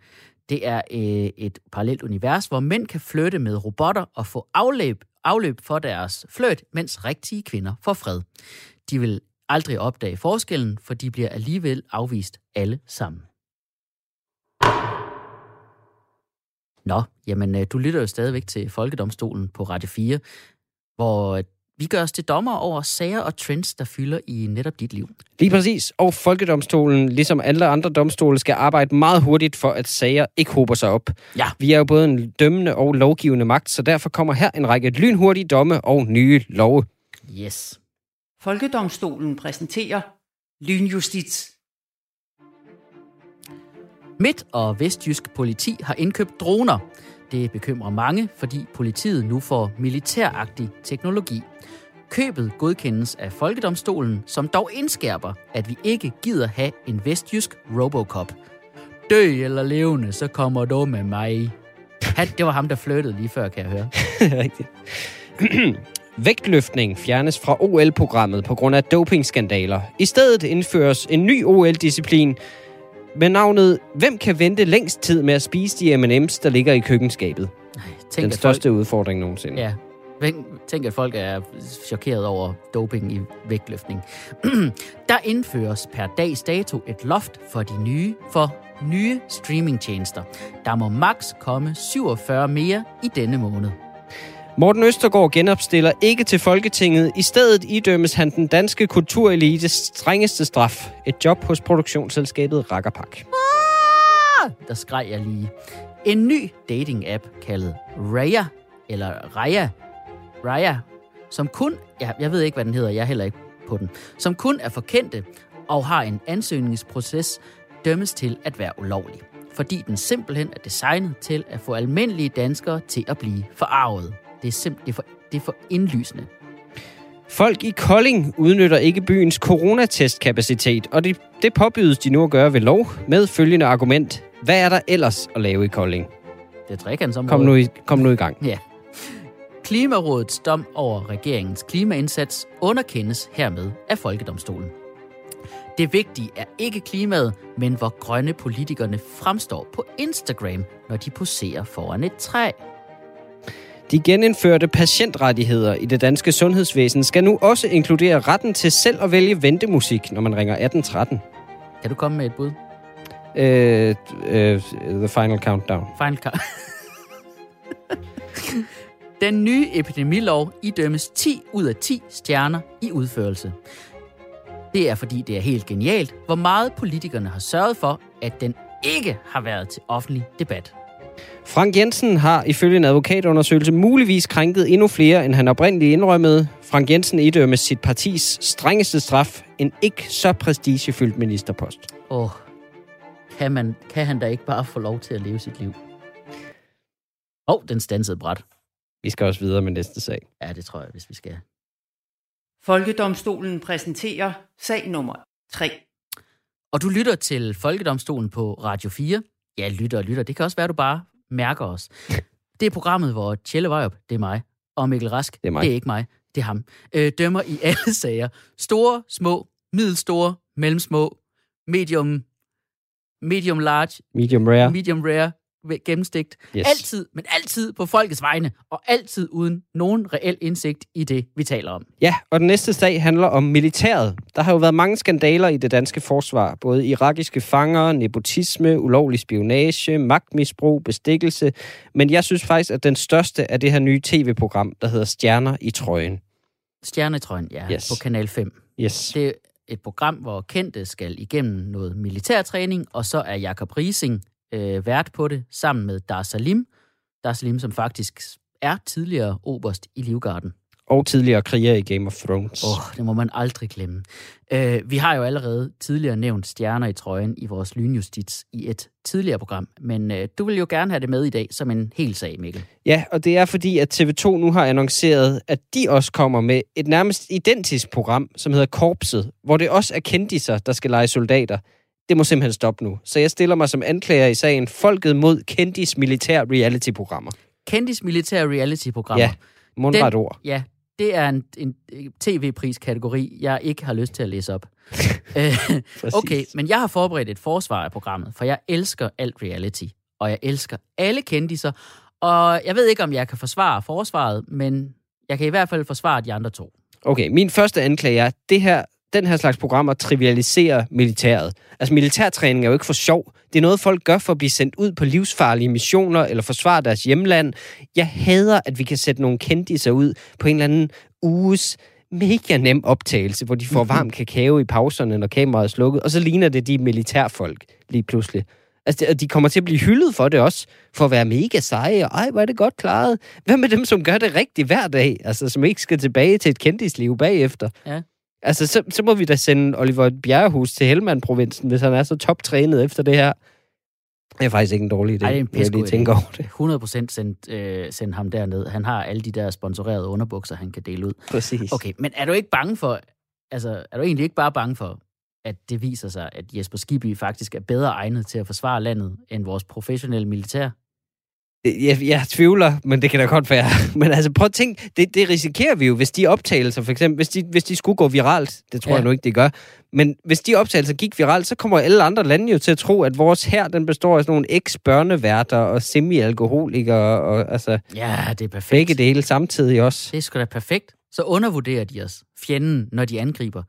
Det er øh, et parallelt univers, hvor mænd kan flytte med robotter og få afløb, afløb for deres flirt, mens rigtige kvinder får fred. De vil aldrig opdage forskellen, for de bliver alligevel afvist alle sammen. Nå, jamen øh, du lytter jo stadigvæk til Folkedomstolen på Radio 4, hvor vi gør os til dommer over sager og trends, der fylder i netop dit liv. Lige præcis. Og Folkedomstolen, ligesom alle andre domstole, skal arbejde meget hurtigt for, at sager ikke hober sig op. Ja. Vi er jo både en dømmende og lovgivende magt, så derfor kommer her en række lynhurtige domme og nye love. Yes. Folkedomstolen præsenterer Lynjustits. Midt- og Vestjysk politi har indkøbt droner. Det bekymrer mange, fordi politiet nu får militæragtig teknologi. Købet godkendes af Folkedomstolen, som dog indskærper, at vi ikke gider have en vestjysk Robocop. Dø eller levende, så kommer du med mig. Han, det var ham, der flyttede lige før, kan jeg høre. Rigtigt. Vægtløftning fjernes fra OL-programmet på grund af dopingskandaler. I stedet indføres en ny OL-disciplin med navnet Hvem kan vente længst tid med at spise de M&M's, der ligger i køkkenskabet? Ej, Tænk, Den at folk, største udfordring nogensinde. Ja. Tænk- at folk er chokeret over doping i vægtløftning. Der indføres per dags dato et loft for de nye for nye streamingtjenester. Der må maks komme 47 mere i denne måned. Morten Østergaard genopstiller ikke til Folketinget. I stedet idømmes han den danske kulturelites strengeste straf. Et job hos produktionsselskabet Rakkerpak. Der skreg jeg lige. En ny dating-app kaldet Raya, eller Raya, Raya, som kun, ja, jeg ved ikke, hvad den hedder, jeg er heller ikke på den, som kun er for kendte og har en ansøgningsproces, dømmes til at være ulovlig. Fordi den simpelthen er designet til at få almindelige danskere til at blive forarvet. Det er simpelthen for, det er for indlysende. Folk i Kolding udnytter ikke byens coronatestkapacitet, og det, det påbydes de nu at gøre ved lov med følgende argument. Hvad er der ellers at lave i Kolding? Det er trekantsområdet. Kom nu i, kom nu i gang. Ja. Klimarådets dom over regeringens klimaindsats underkendes hermed af Folkedomstolen. Det vigtige er ikke klimaet, men hvor grønne politikerne fremstår på Instagram, når de poserer foran et træ. De genindførte patientrettigheder i det danske sundhedsvæsen skal nu også inkludere retten til selv at vælge ventemusik, når man ringer 1813. Kan du komme med et bud? Øh, øh, the Final Countdown. Final count. Den nye epidemilov idømmes 10 ud af 10 stjerner i udførelse. Det er fordi, det er helt genialt, hvor meget politikerne har sørget for, at den ikke har været til offentlig debat. Frank Jensen har ifølge en advokatundersøgelse muligvis krænket endnu flere, end han oprindeligt indrømmede. Frank Jensen idømmes sit partis strengeste straf, en ikke så prestigefyldt ministerpost. Åh, oh, kan, man, kan han da ikke bare få lov til at leve sit liv? Åh, oh, den stansede bræt. Vi skal også videre med næste sag. Ja, det tror jeg, hvis vi skal. Folkedomstolen præsenterer sag nummer 3. Og du lytter til Folkedomstolen på Radio 4. Ja, lytter og lytter. Det kan også være, du bare mærker os. Det er programmet, hvor Tjelle Vejrup, det er mig, og Mikkel Rask, Det er mig. det er ikke mig, det er ham, øh, dømmer i alle sager. Store, små, middelstore, mellemsmå, medium, medium large, Medium rare. medium rare, gennemstegt. Yes. Altid, men altid på folkets vegne, og altid uden nogen reel indsigt i det, vi taler om. Ja, og den næste sag handler om militæret. Der har jo været mange skandaler i det danske forsvar. Både irakiske fanger, nepotisme, ulovlig spionage, magtmisbrug, bestikkelse. Men jeg synes faktisk, at den største er det her nye tv-program, der hedder Stjerner i trøjen. Stjernetrøjen, ja, Yes. på Kanal 5. Yes. Det er et program, hvor kendte skal igennem noget militærtræning, og så er Jakob Rising øh, vært på det, sammen med Dar Salim. Dar Salim, som faktisk er tidligere oberst i Livgarden. Og tidligere kriger i Game of Thrones. Åh, oh, det må man aldrig glemme. Øh, vi har jo allerede tidligere nævnt stjerner i trøjen i vores lynjustits i et tidligere program, men øh, du vil jo gerne have det med i dag som en hel sag, Mikkel. Ja, og det er fordi, at TV2 nu har annonceret, at de også kommer med et nærmest identisk program, som hedder Korpset, hvor det også er kendiser, der skal lege soldater. Det må simpelthen stoppe nu. Så jeg stiller mig som anklager i sagen Folket mod kendis militær reality-programmer. Kendis militære reality-programmer. Ja, mundret ord. Ja, det er en, en tv-priskategori, jeg ikke har lyst til at læse op. Øh, okay, men jeg har forberedt et forsvar af programmet, for jeg elsker alt reality, og jeg elsker alle kendiser, og jeg ved ikke, om jeg kan forsvare forsvaret, men jeg kan i hvert fald forsvare de andre to. Okay, min første anklage er, det her, den her slags programmer trivialiserer militæret. Altså, militærtræning er jo ikke for sjov. Det er noget, folk gør for at blive sendt ud på livsfarlige missioner eller forsvare deres hjemland. Jeg hader, at vi kan sætte nogle kendiser ud på en eller anden uges mega nem optagelse, hvor de får varm kakao i pauserne, når kameraet er slukket, og så ligner det de militærfolk lige pludselig. Altså, de kommer til at blive hyldet for det også, for at være mega seje, og ej, hvor er det godt klaret. Hvad med dem, som gør det rigtigt hver dag, altså som ikke skal tilbage til et kendisliv bagefter? Ja. Altså, så, så må vi da sende Oliver Bjerrehus til Helmand-provinsen, hvis han er så toptrænet efter det her. Det er faktisk ikke en dårlig idé, Ej, det er en jeg tænker over det. 100% sendt, øh, send ham derned. Han har alle de der sponsorerede underbukser, han kan dele ud. Præcis. Okay, men er du ikke bange for, altså er du egentlig ikke bare bange for, at det viser sig, at Jesper Skibby faktisk er bedre egnet til at forsvare landet end vores professionelle militær? Jeg, jeg tvivler, men det kan da godt være. Men altså, prøv at tænke, det, det risikerer vi jo, hvis de optagelser, for eksempel, hvis de, hvis de skulle gå viralt, det tror Ja. jeg nu ikke, det gør, men hvis de optagelser gik viralt, så kommer alle andre lande jo til at tro, at vores her, den består af sådan nogle eks-børneværter og semi-alkoholikere, og altså Ja, det er perfekt. begge dele samtidig også. Det er sgu da perfekt. Så undervurderer de os, fjenden, når de angriber.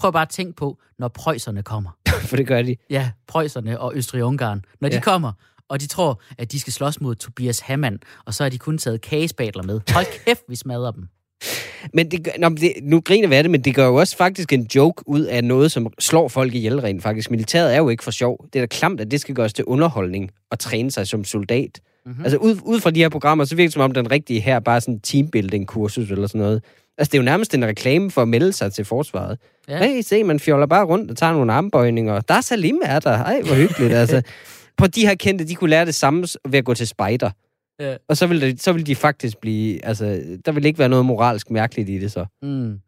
Prøv bare at tænke på, når prøjserne kommer. For det gør de. Ja, prøjserne og Østrig-Ungarn. Når de Ja. kommer, og de tror, at de skal slås mod Tobias Hammann, og så har de kun taget kagespadler med. Hold kæft, vi smadrer dem. Men det, nå, det, nu griner vi af det, men det gør jo også faktisk en joke ud af noget, som slår folk ihjel rent faktisk. Militæret er jo ikke for sjov. Det er da klamt, at det skal gøres til underholdning og træne sig som soldat. Mhm. Mm-hmm. Altså ud, ud fra de her programmer, så virker det som om den rigtige her bare er sådan teambuilding-kursus eller sådan noget. Altså det er jo nærmest en reklame for at melde sig til forsvaret. Ja. Hey, se, man fjoller bare rundt og tager nogle armbøjninger. Der er Salim er der. Ej, hvor hyggeligt. altså, på de her kendte, de kunne lære det samme ved at gå til spejder. Ja. Og så vil, det, så vil de faktisk blive... Altså, der vil ikke være noget moralsk mærkeligt i det så. Mm.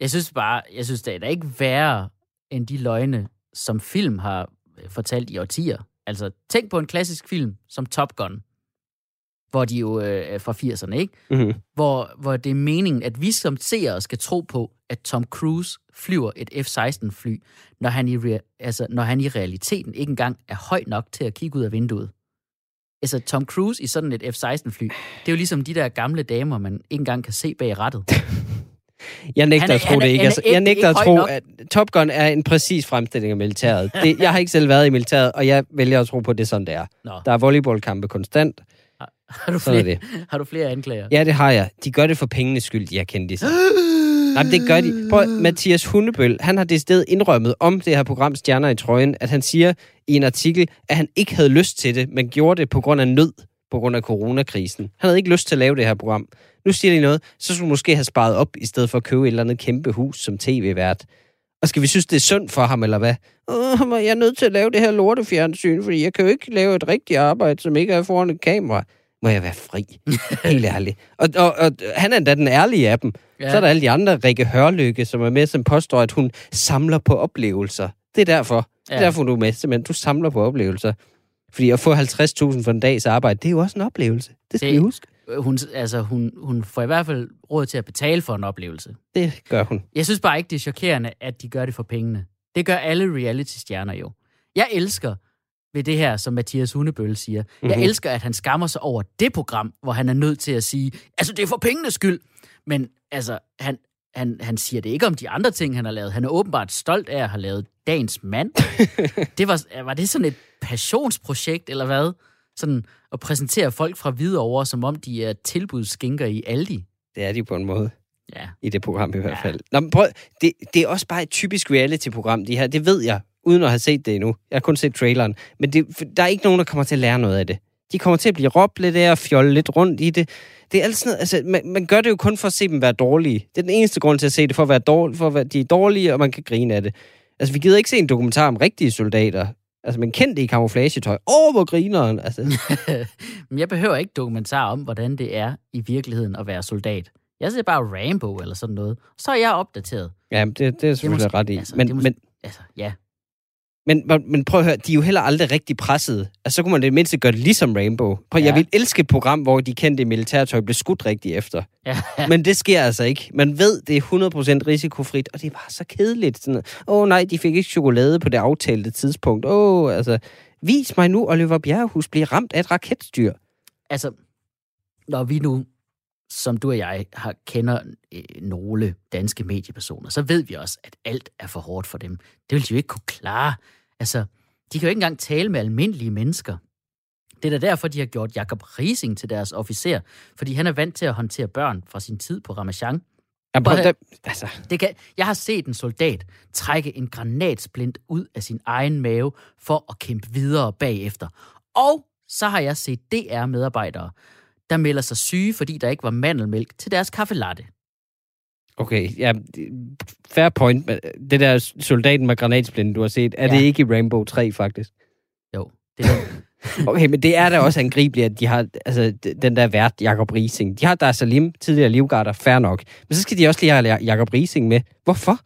Jeg synes bare, jeg synes, det er da ikke værre end de løgne, som film har øh, fortalt i årtier. Altså, tænk på en klassisk film som Top Gun. hvor de jo øh, er fra 80'erne, ikke? Mm-hmm. Hvor, hvor det er meningen, at vi som seere skal tro på, at Tom Cruise flyver et F-16-fly, når han, i rea- altså, når han i realiteten ikke engang er høj nok til at kigge ud af vinduet. Altså, Tom Cruise i sådan et F-16-fly, det er jo ligesom de der gamle damer, man ikke engang kan se bag rattet. Jeg nægter Han er- at tro er- det ikke. Altså, jeg ægte nægter ikke at tro, at Top Gun er en præcis fremstilling af militæret. Det, jeg har ikke selv været i militæret, og jeg vælger at tro på, at det er sådan, det er. Nå, Der er volleyballkampe konstant. har du, Sådan er flere, det. har du flere anklager? Ja, det har jeg. De gør det for pengenes skyld, de her kendte Nej, det gør de. Prøv, Mathias Hundebøl, han har det sted indrømmet om det her program Stjerner i trøjen, at han siger i en artikel, at han ikke havde lyst til det, men gjorde det på grund af nød, på grund af coronakrisen. Han havde ikke lyst til at lave det her program. Nu siger de noget, så skulle du måske have sparet op, i stedet for at købe et eller andet kæmpe hus som tv-vært. Og skal vi synes, det er synd for ham, eller hvad? Åh, jeg er nødt til at lave det her lortefjernsyn, fordi jeg kan jo ikke lave et rigtigt arbejde, som ikke er foran et kamera. Må jeg være fri? Helt ærligt. Og, og, og han er endda den ærlige af dem. Ja. Så er der alle de andre, Rikke Hørlykke, som er med, som påstår, at hun samler på oplevelser. Det er derfor. Det er Ja. derfor, du er med, simpelthen. Du samler på oplevelser. Fordi at få 50.000 for en dags arbejde, det er jo også en oplevelse. Det skal Det- vi huske. Hun, altså, hun, hun får i hvert fald råd til at betale for en oplevelse. Det gør hun. Jeg synes bare ikke, det er chokerende, at de gør det for pengene. Det gør alle reality-stjerner jo. Jeg elsker ved det her, som Mathias Hundebøl siger. Mm-hmm. Jeg Mhm. elsker, at han skammer sig over det program, hvor han er nødt til at sige, altså det er for pengenes skyld. Men altså, han, han, han siger det ikke om de andre ting, han har lavet. Han er åbenbart stolt af at have lavet Dagens Mand. det var, var det sådan et passionsprojekt, eller hvad? Sådan at præsentere folk fra Hvidovre, som om de er tilbudsskinker i Aldi. Det er de på en måde. Ja. I det program i hvert Ja. fald. Nå, men prøv, det, det er også bare et typisk reality-program, de her. Det ved jeg, uden at have set det endnu. Jeg har kun set traileren. Men det, der er ikke nogen, der kommer til at lære noget af det. De kommer til at blive råbt lidt af og fjolle lidt rundt i det. Det er alt sådan noget, altså, man, man gør det jo kun for at se dem være dårlige. Det er den eneste grund til at se det, for at, være dårlige, for at være, de er dårlige, og man kan grine af det. Altså, vi gider ikke se en dokumentar om rigtige soldater. Altså, man kendte i kamuflagetøj. Åh, oh, hvor grineren. Altså, Men jeg behøver ikke dokumentar om, hvordan det er i virkeligheden at være soldat. Jeg ser bare Rambo eller sådan noget. Så er jeg opdateret. ja, det, det er selvfølgelig måske- ret i. altså, men, det er måske- men, Altså, ja. Men, men- prøv at høre, de er jo heller aldrig rigtig presset. Altså, så kunne man det mindste gøre det ligesom Rainbow. Prøv, ja. Jeg vil elske et program, hvor de kendte militærtøj blev skudt rigtigt efter. ja. Men det sker altså ikke. Man ved, det er 100% risikofrit, og det er bare så kedeligt. Sådan, Åh oh, nej, de fik ikke chokolade på det aftalte tidspunkt. Åh, oh, altså, vis mig nu, Oliver Bjerrehus bliver ramt af et raketstyr. Altså, når vi nu, som du og jeg, har, kender øh, nogle danske mediepersoner, så ved vi også, at alt er for hårdt for dem. Det vil de jo ikke kunne klare. Altså, de kan jo ikke engang tale med almindelige mennesker. Det er da derfor, de har gjort Jakob Rising til deres officer, fordi han er vant til at håndtere børn fra sin tid på Ramachan. Ja, prøv, der, altså, Det kan, jeg har set en soldat trække en granatsplint ud af sin egen mave for at kæmpe videre bagefter. Og så har jeg set DR-medarbejdere, der melder sig syge, fordi der ikke var mandelmælk til deres kaffe latte. okay, ja, fair point. men Det der soldaten med granatsplinde, du har set, er ja. Det ikke i Rainbow 3, faktisk? Jo, det er Okay, men det er da også angribeligt, at de har altså, den der vært, Jakob Rising. De har Dar Salim, tidligere livgarder, fair nok. Men så skal de også lige have Jakob Rising med. Hvorfor?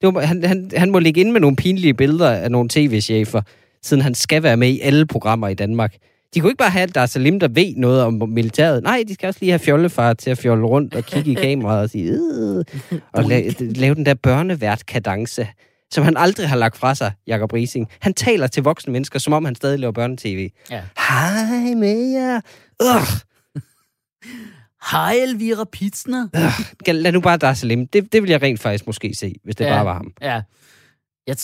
Det var, han, han, han må ligge inde med nogle pinlige billeder af nogle tv-chefer, siden han skal være med i alle programmer i Danmark. De kunne ikke bare have Dar Salim, der ved noget om militæret. Nej, de skal også lige have fjollefar til at fjolle rundt og kigge i kameraet og sige, øh, og la- lave den der børnevært-kadence, som han aldrig har lagt fra sig, Jakob Rising. Han taler til voksne mennesker, som om han stadig laver børnetv. Ja. Hej med jer. Ugh. Hej, Elvira Pitsner. Gal- Lad nu bare Dar Salim. Det, det vil jeg rent faktisk måske se, hvis det ja. Bare var ham. Ja. Jeg,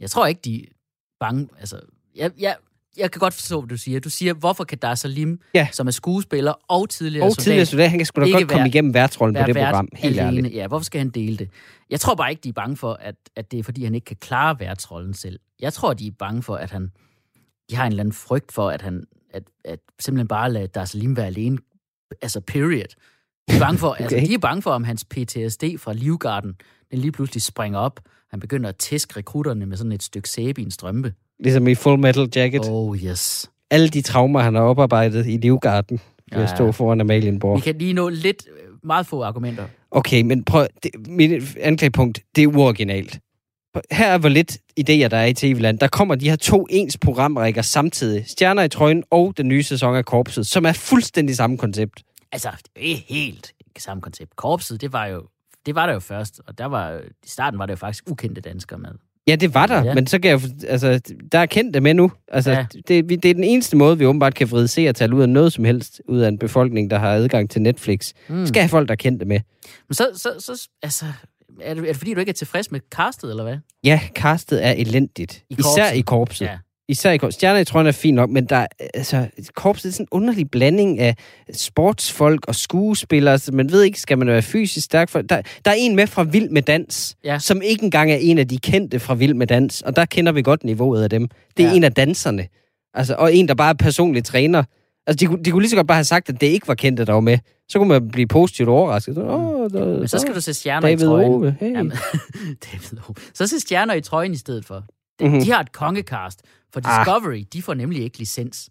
jeg tror ikke, de er bange. Altså, jeg, jeg, jeg kan godt forstå, hvad du siger. Du siger, hvorfor kan Dar Salim, Ja. som er skuespiller og tidligere Og soldat, tidligere soldat, han kan sgu da godt komme være- igennem værtsrollen på det program. Helt alene. ærligt. Ja, hvorfor skal han dele det? Jeg tror bare ikke, de er bange for, at, at det er, fordi han ikke kan klare værtsrollen selv. Jeg tror, de er bange for, at han... De har en eller anden frygt for, at han... At, at simpelthen bare lade Dar Salim være alene. Altså, period. De er bange for, okay. altså, de er bange for, om hans PTSD fra Livgarden, den lige pludselig springer op. Han begynder at tæske rekrutterne med sådan et stykke sæbe i en strømpe. Ligesom i Full Metal Jacket. Oh. Yes. Alle de traumer, han har oparbejdet i Livgarden, ved at Ja. stå foran Amalienborg. Vi kan lige nå lidt, meget få argumenter. Okay, men prøv, det, mit anklagepunkt, det er uoriginalt. her er hvor lidt idéer, der er i TV-land. Der kommer de her to ens programrækker samtidig. Stjerner i trøjen og den nye sæson af Korpset, som er fuldstændig samme koncept. Altså, det er helt samme koncept. Korpset, det var jo det var der jo først, og der var, i starten var det jo faktisk ukendte danskere med. Ja, det var der, ja. Men så kan jeg, altså, der er kendte med nu. Altså, ja. Det, vi- det er den eneste måde, vi åbenbart kan vride seertal ud af noget som helst, ud af en befolkning, der har adgang til Netflix. Mm. Skal have folk, der er kendte med. Men så, så, så altså, er det, er det fordi, du ikke er tilfreds med castet, eller hvad? Ja, castet er elendigt. I Især i korpset. Ja. Især i korpset. Stjerner i trøjen er fint nok, men der, er, altså, korpset er sådan en underlig blanding af sportsfolk og skuespillere. Så man ved ikke, skal man være fysisk stærk? For, der, der er en med fra Vild med Dans, Ja. som ikke engang er en af de kendte fra Vild med Dans. Og der kender vi godt niveauet af dem. Det er Ja. en af danserne. Altså, og en, der bare er personlig træner. Altså, de, kunne- de kunne lige så godt bare have sagt, at det ikke var kendte, der var med. Så kunne man blive positivt overrasket. Så, Åh, der, Men så skal du se stjerner David i trøjen. Ove, hey. Jamen, David Ove. Så se stjerner i trøjen i stedet for. De, Mhm. de har et kongecast, for Ah. Discovery, de får nemlig ikke licens.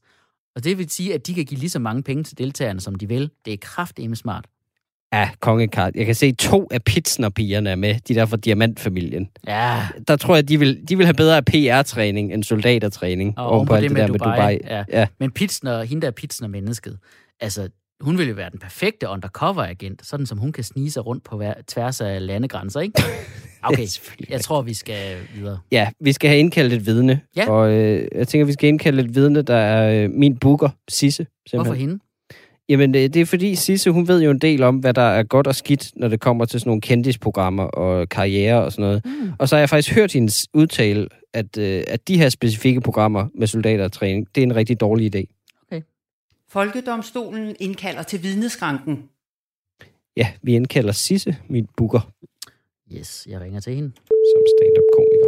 Og det vil sige, at de kan give lige så mange penge til deltagerne, som de vil. Det er kraftedeme smart. Ja, kongekart. Jeg kan se, to af Pitsner-pigerne er med, de der fra Diamantfamilien. Ja, Der tror jeg, de vil, de vil have bedre PR-træning end soldatertræning. og oven på det med der Dubai. Ja. Ja. Men Pitsner, hende der er Pitsner-mennesket, altså, hun vil jo være den perfekte undercover-agent, sådan som hun kan snige sig rundt på hver, tværs af landegrænser, ikke? Okay, jeg tror, vi skal videre. Ja, vi skal have indkaldt et vidne. Ja. Og øh, jeg tænker, vi skal indkalde et vidne, der er øh, min booker, Sisse. Simpelthen. Hvorfor hende? Jamen, det, det er fordi Sisse, hun ved jo en del om, hvad der er godt og skidt, når det kommer til sådan nogle kendisprogrammer og karriere og sådan noget. Mm. Og så har jeg faktisk hørt hendes udtale, at, øh, at de her specifikke programmer med soldater og træning, det er en rigtig dårlig idé. Folkedomstolen indkalder til vidneskranken. Ja, vi indkalder Sisse, min booker, Yes, jeg ringer til hende. som stand-up-komiker.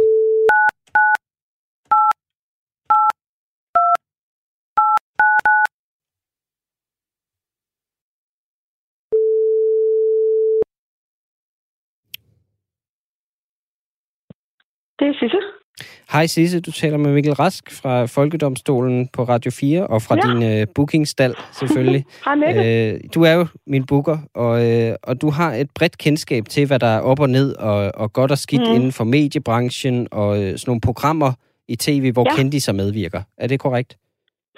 Det er Sisse. Hej Sisse, du taler med Mikkel Rask fra Folkedomstolen på Radio 4 og fra Ja. din øh, bookingstal selvfølgelig. Hej Mikkel. øh, du er jo min booker, og, øh, og du har et bredt kendskab til, hvad der er op og ned og, og godt og skidt mm. Inden for mediebranchen og øh, sådan nogle programmer i tv, hvor ja. Kendiser medvirker. Er det korrekt?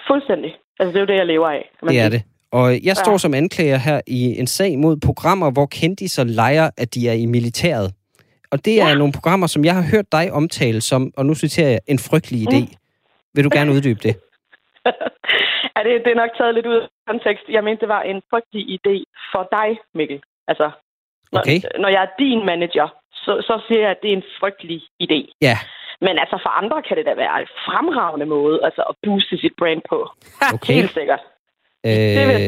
Fuldstændig. Altså, det er jo det, jeg lever af. man Det er det. Og jeg står Ja. som anklager her i en sag mod programmer, hvor kendiser leger, at de er i militæret. Og det er Ja. nogle programmer, som jeg har hørt dig omtale som, og nu citerer jeg, en frygtelig idé. Mm. Vil du gerne uddybe det? ja, det, det er nok taget lidt ud af kontekst. Jeg mente, det var en frygtelig idé for dig, Mikkel. Altså, når, Okay. når jeg er din manager, så, så siger jeg, at det er en frygtelig idé. Ja, Men altså, for andre kan det da være en fremragende måde altså, at booste sit brand på. okay. Helt sikkert. Øh, vil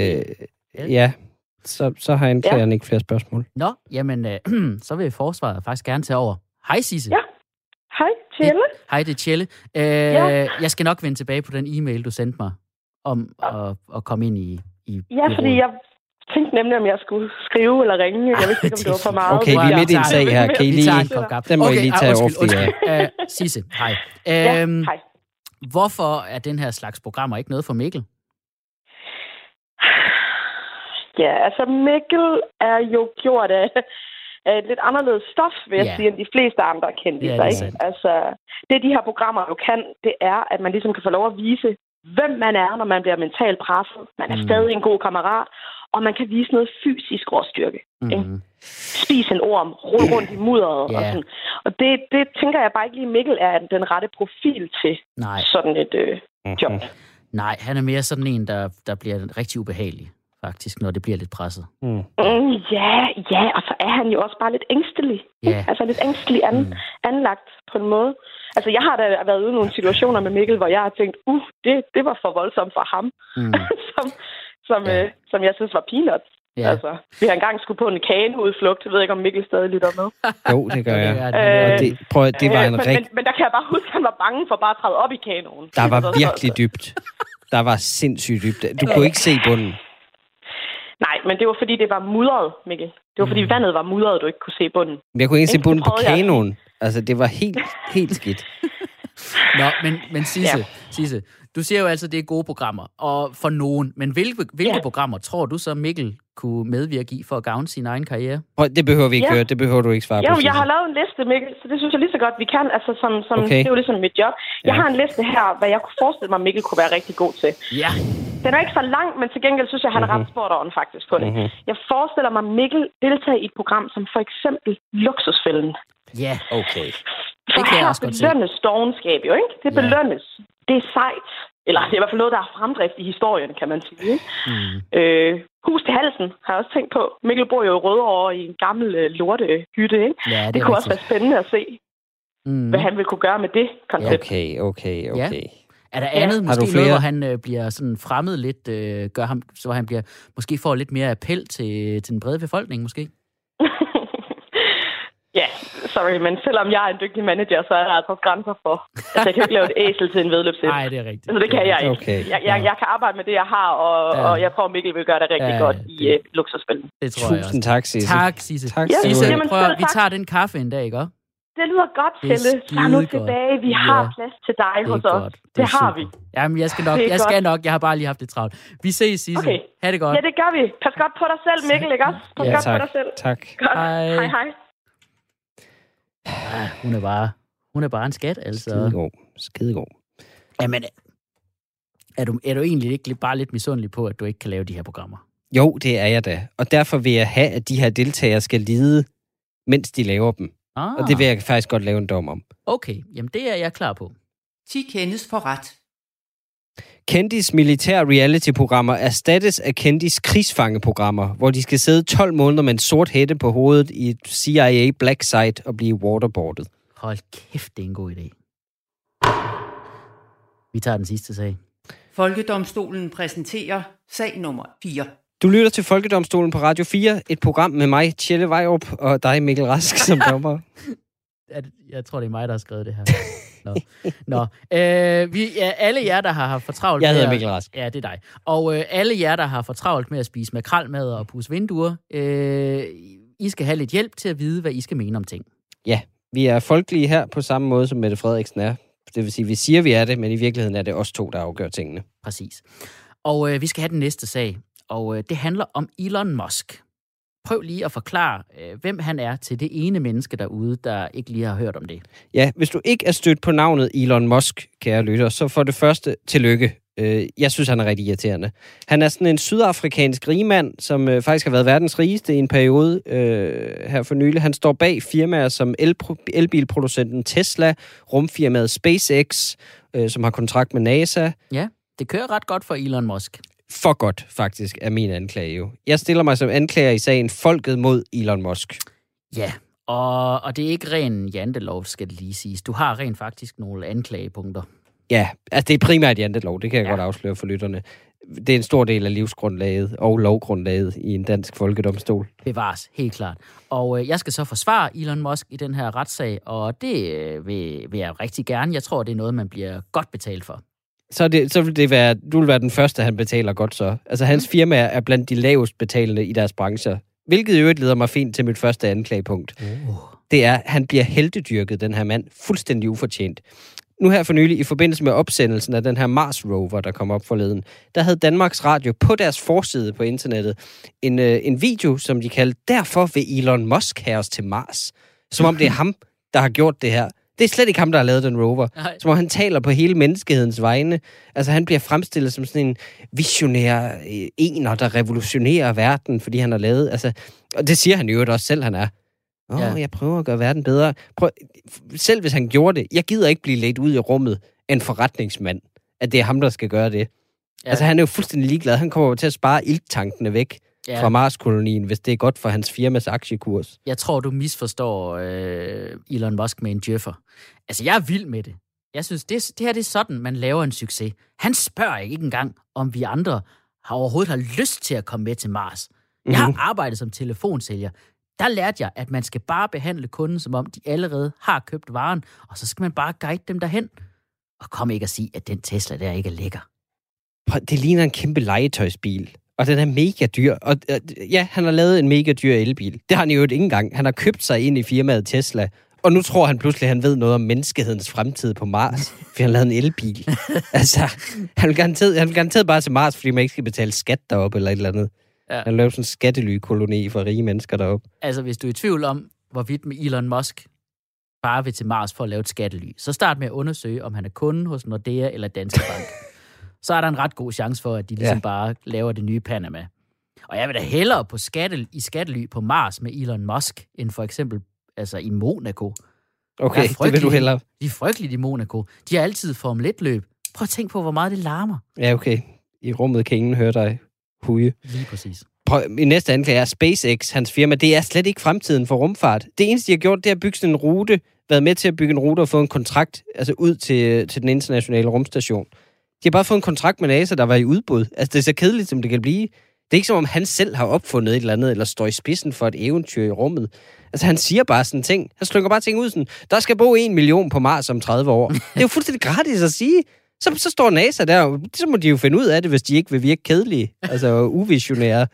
jeg ja, så, så har anklageren ja. ikke flere spørgsmål. Nå, jamen, øh, så vil forsvaret faktisk gerne tage over. Hej, Sisse. Ja. Hej, Tjelle. Hej, det er Tjelle. Øh, Ja. Jeg skal nok vende tilbage på den e-mail, du sendte mig, om at, at komme ind i, i Ja, fordi jeg tænkte nemlig, om jeg skulle skrive eller ringe. Jeg vidste ikke, om det var for meget. Okay, vi er midt i en sag her. Kan I lige... Den må I lige ah, tage undskyld, undskyld. Uh, Sisse, hej. Ja, Øhm, hej. Hvorfor er den her slags programmer ikke noget for Mikkel? Ja, altså Mikkel er jo gjort af, af et lidt anderledes stof, vil jeg Ja. sige, end de fleste andre kendte sig. ikke? sandt. Altså, det de her programmer jo kan, det er, at man ligesom kan få lov at vise, hvem man er, når man bliver mentalt presset. Man er Mm. stadig en god kammerat, og man kan vise noget fysisk råstyrke. Ikke? Mm. Spis en orm, rulle rundt i mudderet. Ja. Og, sådan. og det, det tænker jeg bare ikke lige, Mikkel er den rette profil til Nej, sådan et øh, job. Mhm. nej, han er mere sådan en, der, der bliver rigtig ubehagelig, faktisk, når det bliver lidt presset. Mm. Mm, ja, ja, og så er han jo også bare lidt ængstelig. Ja. Altså lidt ængstelig an, Mm. anlagt på en måde. Altså, jeg har da været ude i nogle situationer med Mikkel, hvor jeg har tænkt, uh, det, det var for voldsomt for ham. Mm. som, som, ja. øh, som jeg synes var peanuts. Ja. Altså, vi har engang skulle på en kaneudflugt. Jeg ved ikke, om Mikkel stadig lytter med. Jo, det gør jeg. Øh, det Og det. det, prøv, det var Øh, en men, rigt... men, men der kan jeg bare huske, at han var bange for bare at træde op i kanoen. Der var virkelig dybt. Der var sindssygt dybt. Du kunne ikke se bunden. Nej, men det var fordi, det var mudret, Mikkel. Det var fordi, Mm. vandet var mudret, du ikke kunne se bunden. Men jeg kunne ikke se bunden på jeg. kanonen. Altså, det var helt, helt skidt. Nå, men, men Sisse, ja. Sisse, du siger jo altså, at det er gode programmer, og for nogen. Men hvilke, hvilke Ja. programmer tror du så, Mikkel kunne medvirke i for at gavne sin egen karriere? Prøv, det behøver vi ikke Ja. høre. Det behøver du ikke svare Jo, på. jeg har lavet en liste, Mikkel, så det synes jeg lige så godt, vi kan. Altså, som, som, Okay. Det er jo ligesom mit job. Jeg Ja. har en liste her, hvad jeg kunne forestille mig, Mikkel kunne være rigtig god til. Ja. Den er ikke så lang, men til gengæld synes jeg, han er ret sport on faktisk på det. Mhm. Jeg forestiller mig Mikkel deltage i et program som for eksempel Luksusfælden. Ja. Okay. For kan jeg her også godt se. belønnes dogenskab jo, ikke? Det Ja. belønnes. Det er sejt. Eller det er i hvert fald noget, der er fremdrift i historien, kan man sige. Ikke? Mm. Øh, hus til halsen har jeg også tænkt på. Mikkel bor jo i Rødovre i en gammel øh, lortehytte, ikke? Ja, det, Det, det kunne også rigtigt. være spændende at se, Mm. hvad han ville kunne gøre med det koncept. Okay, okay, okay. Er der Ja. andet, Har du måske noget, hvor han øh, bliver sådan fremmed lidt, øh, gør ham, så han bliver, måske får lidt mere appel til, til den brede befolkning, måske? ja, sorry, men selvom jeg er en dygtig manager, så er der altså grænser for. Altså, jeg kan ikke lave et æsel til en vedløbshest. Nej, det er rigtigt. Altså, det kan jeg ikke. Okay. Jeg, jeg, jeg kan arbejde med det, jeg har, og, Ja. ja. og jeg tror, Mikkel vil gøre det rigtig Ja, ja, godt i det- uh, luksusspillet. Det tror jeg Tusind også. tak, Sisse. Tak, Sisse. Tak Ja, Sisse, have. Jamen, prøv, vi tak. tager den kaffe en dag, ikke? Det lyder godt, Det er Helle. Tag nu tilbage. Vi har Ja. plads til dig Det hos os. godt. Det, er har super. vi. Jamen, jeg skal nok. Det Jeg skal nok. Jeg har bare lige haft det travlt. Vi ses, Sisse. Okay. Ha' det godt. Ja, det gør vi. Pas godt på dig selv, Mikkel, ikke også? Pas Ja, godt tak. på dig selv. Tak. Godt. Hej. Hej, hej. Ah, hun er bare, hun er bare en skat, altså. Skidegod. Skidegod. Jamen, er du, er du egentlig ikke bare lidt misundelig på, at du ikke kan lave de her programmer? Jo, det er jeg da. Og derfor vil jeg have, at de her deltagere skal lide, mens de laver dem. Ah, Og det vil jeg faktisk godt lave en dom om. Okay, jamen det er jeg klar på. 10 kendes for ret. Kendis militære reality-programmer erstattes af Kendis krigsfangeprogrammer, hvor de skal sidde 12 måneder med en sort hætte på hovedet i et CIA black site og blive waterboardet. Hold kæft, det er en god idé. Vi tager den sidste sag. Folkedomstolen præsenterer sag nummer 4. Du lytter til Folkedomstolen på Radio 4, et program med mig, Tjelle Vejrup, og dig, Mikkel Rask, som dommer. Er Jeg tror, det er mig, der har skrevet det her. Nå. Nå. Øh, vi, ja, alle jer, der har haft for travlt Jeg hedder at- Mikkel Rask. Ja, det er dig. Og øh, alle jer, der har for travlt med at spise makrelmad og pusse vinduer, øh, I skal have lidt hjælp til at vide, hvad I skal mene om ting. Vi er folkelige her på samme måde, som Mette Frederiksen er. Det vil sige, vi siger, vi er det, men i virkeligheden er det os to, der afgør tingene. Præcis. Og øh, vi skal have den næste sag, og øh, det handler om Elon Musk. Prøv lige at forklare, øh, hvem han er til det ene menneske derude, der ikke lige har hørt om det. Ja, hvis du ikke er stødt på navnet Elon Musk, kære lytter, så for det første, tillykke. Øh, Jeg synes, han er rigtig irriterende. Han er sådan en sydafrikansk rigmand, som øh, faktisk har været verdens rigeste i en periode øh, her for nylig. Han står bag firmaer som elpro- elbilproducenten Tesla, rumfirmaet SpaceX, øh, som har kontrakt med NASA. Det kører ret godt for Elon Musk. For godt, faktisk, er min anklage jo. Jeg stiller mig som anklager i sagen Folket mod Elon Musk. Ja, og, og det er ikke ren jantelov, skal det lige siges. Du har rent faktisk nogle anklagepunkter. Ja, altså det er primært jantelov, det kan jeg Ja. godt afsløre for lytterne. Det er en stor del af livsgrundlaget og lovgrundlaget i en dansk folkedomstol. Bevares, helt klart. Og øh, jeg skal så forsvare Elon Musk i den her retssag, og det øh, vil, vil jeg rigtig gerne. Jeg tror, det er noget, man bliver godt betalt for. Så, det, så vil det være, du vil være den første, han betaler godt så. Altså hans firmaer er blandt de lavest betalende i deres brancher. Hvilket i øvrigt leder mig fint til mit første anklagepunkt. Uh. Det er, at han bliver heldedyrket, den her mand, fuldstændig ufortjent. Nu her for nylig, i forbindelse med opsendelsen af den her Mars rover, der kom op forleden, der havde Danmarks Radio på deres forside på internettet en, øh, en video, som de kaldte, derfor vil Elon Musk have os til Mars. Som om det er ham, der har gjort det her. Det er slet ikke ham, der har lavet den rover. Nej. Som om han taler på hele menneskehedens vegne. Altså han bliver fremstillet som sådan en visionær øh, ener, der revolutionerer verden, fordi han har lavet... Altså, og det siger han jo også selv, han er. Åh, Ja. ja. jeg prøver at gøre verden bedre. Prøv, selv hvis han gjorde det, jeg gider ikke blive ledt ud i rummet af en forretningsmand, at det er ham, der skal gøre det. Ja. Altså, han er jo fuldstændig ligeglad. Han kommer jo til at spare ilttankene væk Ja. fra Mars-kolonien, hvis det er godt for hans firmas aktiekurs. Jeg tror, du misforstår øh, Elon Musk med en djøffer. Altså, jeg er vild med det. Jeg synes, det, det her det er sådan, man laver en succes. Han spørger ikke engang, om vi andre har overhovedet har lyst til at komme med til Mars. Jeg har arbejdet som telefonsælger. Der lærte jeg, at man skal bare behandle kunden, som om de allerede har købt varen, og så skal man bare guide dem derhen. Og kom ikke at sige, at den Tesla der ikke er lækker. Det ligner en kæmpe legetøjsbil. Og den er mega dyr. Og ja, han har lavet en mega dyr elbil. Det har han jo ikke engang. Han har købt sig ind i firmaet Tesla Og nu tror han pludselig, at han ved noget om menneskehedens fremtid på Mars, fordi han lavede en elbil. altså, han vil, garanteret, han vil garanteret bare til Mars, fordi man ikke skal betale skat deroppe eller et eller andet. Ja. Han lavede sådan en skattelykoloni for rige mennesker deroppe. Altså, hvis du er i tvivl om, hvorvidt med Elon Musk bare vil til Mars for at lave et skattely, så start med at undersøge, om han er kunde hos Nordea eller Danske Bank. så er der en ret god chance for, at de ligesom ja. Bare laver det nye Panama. Og jeg vil da hellere på skatte, i skattely på Mars med Elon Musk, end for eksempel altså i Monaco. Okay, det vil du frygteligt. hellere. De er frygtelige i Monaco. De har altid Formel 1-løb. Prøv at tænke på, hvor meget det larmer. Ja, okay. I rummet kan ingen høre dig huge. Lige præcis. Prøv, min næste anklage er SpaceX, hans firma. Det er slet ikke fremtiden for rumfart. Det eneste, de har gjort, det er at bygge sådan en rute, været med til at bygge en rute og få en kontrakt altså ud til, til den internationale rumstation. De har bare fået en kontrakt med NASA, der var i udbud. Altså, det er så kedeligt, som det kan blive. Det er ikke som om, han selv har opfundet et eller andet, eller står i spidsen for et eventyr i rummet. Altså, han siger bare sådan ting. Han slynger bare ting ud sådan, der skal bo en million på Mars om 30 år. Det er jo fuldstændig gratis at sige. Så, så står NASA der, og så må de jo finde ud af det, hvis de ikke vil virke kedelige. Altså, uvisionære.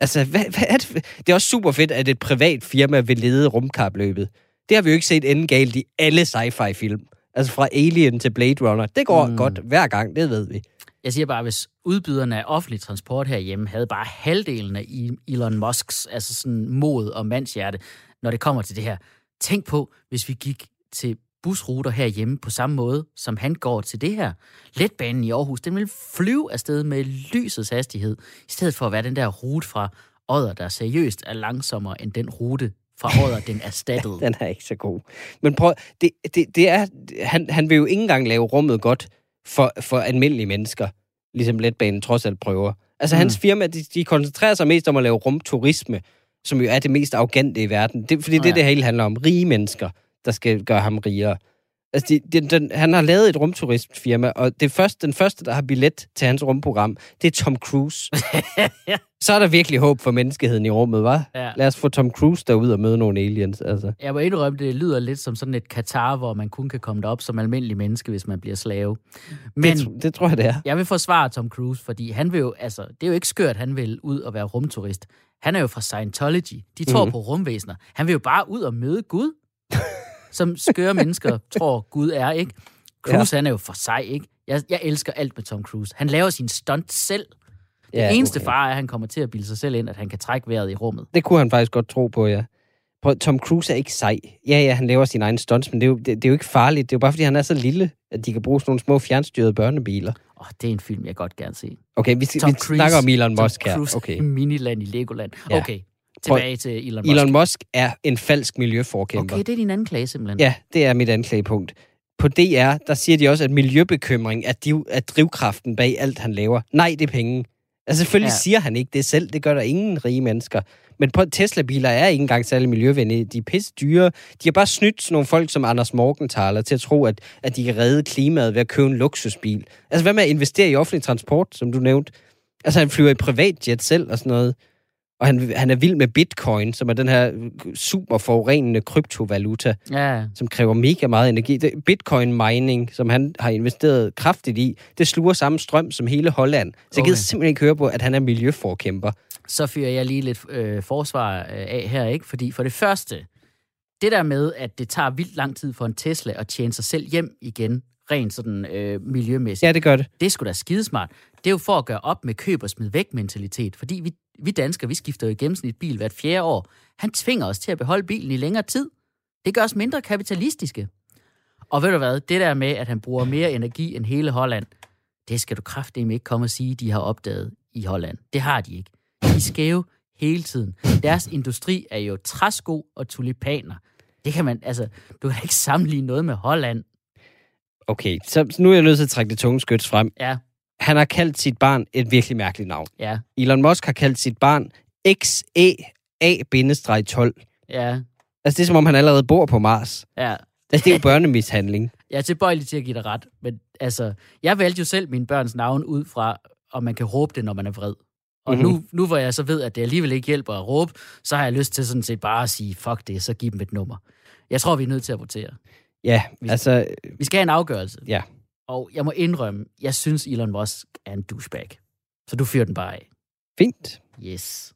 Altså, hvad, hvad er det? det er også super fedt, at et privat firma vil lede rumkapløbet. Det har vi jo ikke set ende galt i alle sci-fi-film. Altså fra Alien til Blade Runner. Det går Mm. godt hver gang, det ved vi. Jeg siger bare, hvis udbyderne af offentlig transport herhjemme havde bare halvdelen af Elon Musks altså sådan mod og mandshjerte, når det kommer til det her. Tænk på, hvis vi gik til busruter herhjemme på samme måde, som han går til det her. Letbanen i Aarhus, den vil flyve afsted med lysets hastighed, i stedet for at være den der rute fra Odder, der seriøst er langsommere end den rute fra Odder, den erstattede. Den er ikke så god. Men prøv, det, det, det er, han, han vil jo ikke engang lave rummet godt for, for almindelige mennesker, ligesom letbanen trods alt prøver. Altså Mm. hans firma, de, de koncentrerer sig mest om at lave rumturisme, som jo er det mest arrogante i verden. Det, fordi det er Ja. det, det hele handler om. Rige mennesker, der skal gøre ham rigere. Altså, de, de, den, han har lavet et rumturistfirma, og det første, den første, der har billet til hans rumprogram, det er Tom Cruise. Så er der virkelig håb for menneskeheden i rummet, var? Ja. Lad os få Tom Cruise derud og møde nogle aliens. Altså. Jeg må indrømme, det lyder lidt som sådan et Katar, hvor man kun kan komme derop som almindelig menneske, hvis man bliver slave. Men Det, det tror jeg, det er. jeg vil forsvare Tom Cruise, fordi han vil jo, altså, det er jo ikke skørt, han vil ud og være rumturist. Han er jo fra Scientology. De tror Mhm. på rumvæsener. Han vil jo bare ud og møde Gud, som skøre mennesker tror, Gud er, ikke? Cruise, ja. han er jo for sig, ikke? Jeg, jeg elsker alt med Tom Cruise. Han laver sin stunt selv. Det Ja, eneste okay. far er, at han kommer til at bilde sig selv ind, at han kan trække vejret i rummet. Det kunne han faktisk godt tro på, ja. Prøv, Tom Cruise er ikke sej. Ja, ja, han laver sin egen stunts, men det er, jo, det, det er jo ikke farligt. Det er jo bare, fordi han er så lille, at de kan bruge sådan nogle små fjernstyrede børnebiler. Åh, det er en film, jeg godt gerne se. Okay, vi, vi Tom Cruise. snakker om Elon Musk Tom her. Cruise Okay. i Miniland i Legoland. Ja. Okay, tilbage til Elon Musk. Elon Musk er en falsk miljøforkæmper. Okay, det er din anden klage simpelthen. Ja, det er mit anklagepunkt. På DR, der siger de også, at miljøbekymring er, div, er drivkraften bag alt, han laver. Nej, det er penge. Altså selvfølgelig ja. siger han ikke det selv. Det gør der ingen rige mennesker. Men på Tesla-biler er ikke engang særlig miljøvenlige. De er pisse dyre. De har bare snydt sådan nogle folk som Anders Morgenthaler til at tro, at, at de kan redde klimaet ved at købe en luksusbil. Altså hvad med at investere i offentlig transport, som du nævnte? Altså han flyver i privatjet selv og sådan noget. Og han, han er vild med bitcoin, som er den her super forurenende kryptovaluta ja. som kræver mega meget energi. Det, Bitcoin mining, som han har investeret kraftigt i, det sluger samme strøm som hele Holland. Så jeg Okay. gider simpelthen ikke høre på, at han er miljøforkæmper. Så fyrer jeg lige lidt øh, forsvar øh, af her, ikke? Fordi for det første, det der med, at det tager vildt lang tid for en Tesla at tjene sig selv hjem igen, rent sådan øh, miljømæssigt, Ja, det gør det. det er sgu da skidesmart. Det er jo for at gøre op med køb og smid væk mentalitet. Fordi vi, vi danskere, vi skifter jo i gennemsnit bil hvert fjerde år. Han tvinger os til at beholde bilen i længere tid. Det gør os mindre kapitalistiske. Og ved du hvad, det der med, at han bruger mere energi end hele Holland, det skal du kraftedeme ikke komme og sige, de har opdaget i Holland. Det har de ikke. De er skæve hele tiden. Deres industri er jo træsko og tulipaner. Det kan man, altså, du kan ikke sammenligne noget med Holland. Okay, så, så nu er jeg nødt til at trække det tunge skyts frem. Ja, Han har kaldt sit barn et virkelig mærkeligt navn. ja, Elon Musk har kaldt sit barn XEA-12. ja, Altså, det er som om, han allerede bor på Mars. ja. Altså, det er jo børnemishandling. Jeg er tilbøjelig til at give dig ret, men altså, jeg valgte jo selv mine børns navn ud fra, om man kan råbe det, når man er vred. Og mm-hmm. nu, nu hvor jeg så ved, at det alligevel ikke hjælper at råbe, så har jeg lyst til sådan set bare at sige, fuck det, så giv dem et nummer. Jeg tror, vi er nødt til at votere. Ja, altså, Vi skal have en afgørelse. ja. Og jeg må indrømme, jeg synes, Elon Musk er en douchebag. Så du fyrer den bare af. Fint. Yes.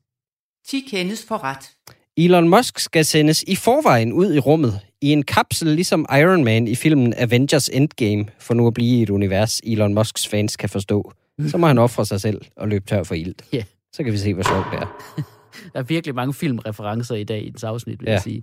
10 kendes for ret. Elon Musk skal sendes i forvejen ud i rummet i en kapsel, ligesom Iron Man i filmen Avengers Endgame, for nu at blive i et univers, Elon Musks fans kan forstå. Så må han ofre sig selv og løbe tør for ilt. Ja. Så kan vi se, hvor sjovt det er. Der er virkelig mange filmreferencer i dag i dens afsnit, vil Ja. jeg sige.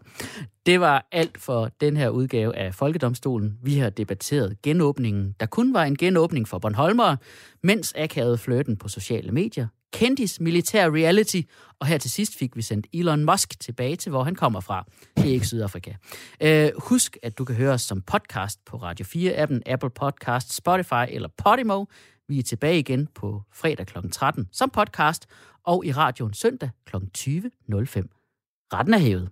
Det var alt for den her udgave af Folkedomstolen. Vi har debatteret genåbningen, der kun var en genåbning for Bornholmere, mens akavede flirten på sociale medier, kendis militær reality, og her til sidst fik vi sendt Elon Musk tilbage til, hvor han kommer fra. Det er ikke Sydafrika. Øh, husk, at du kan høre os som podcast på Radio 4-appen, Apple Podcast, Spotify eller Podimo. Vi er tilbage igen på fredag kl. 13 som podcast, og i radioen søndag kl. 20.05. Retten er hævet.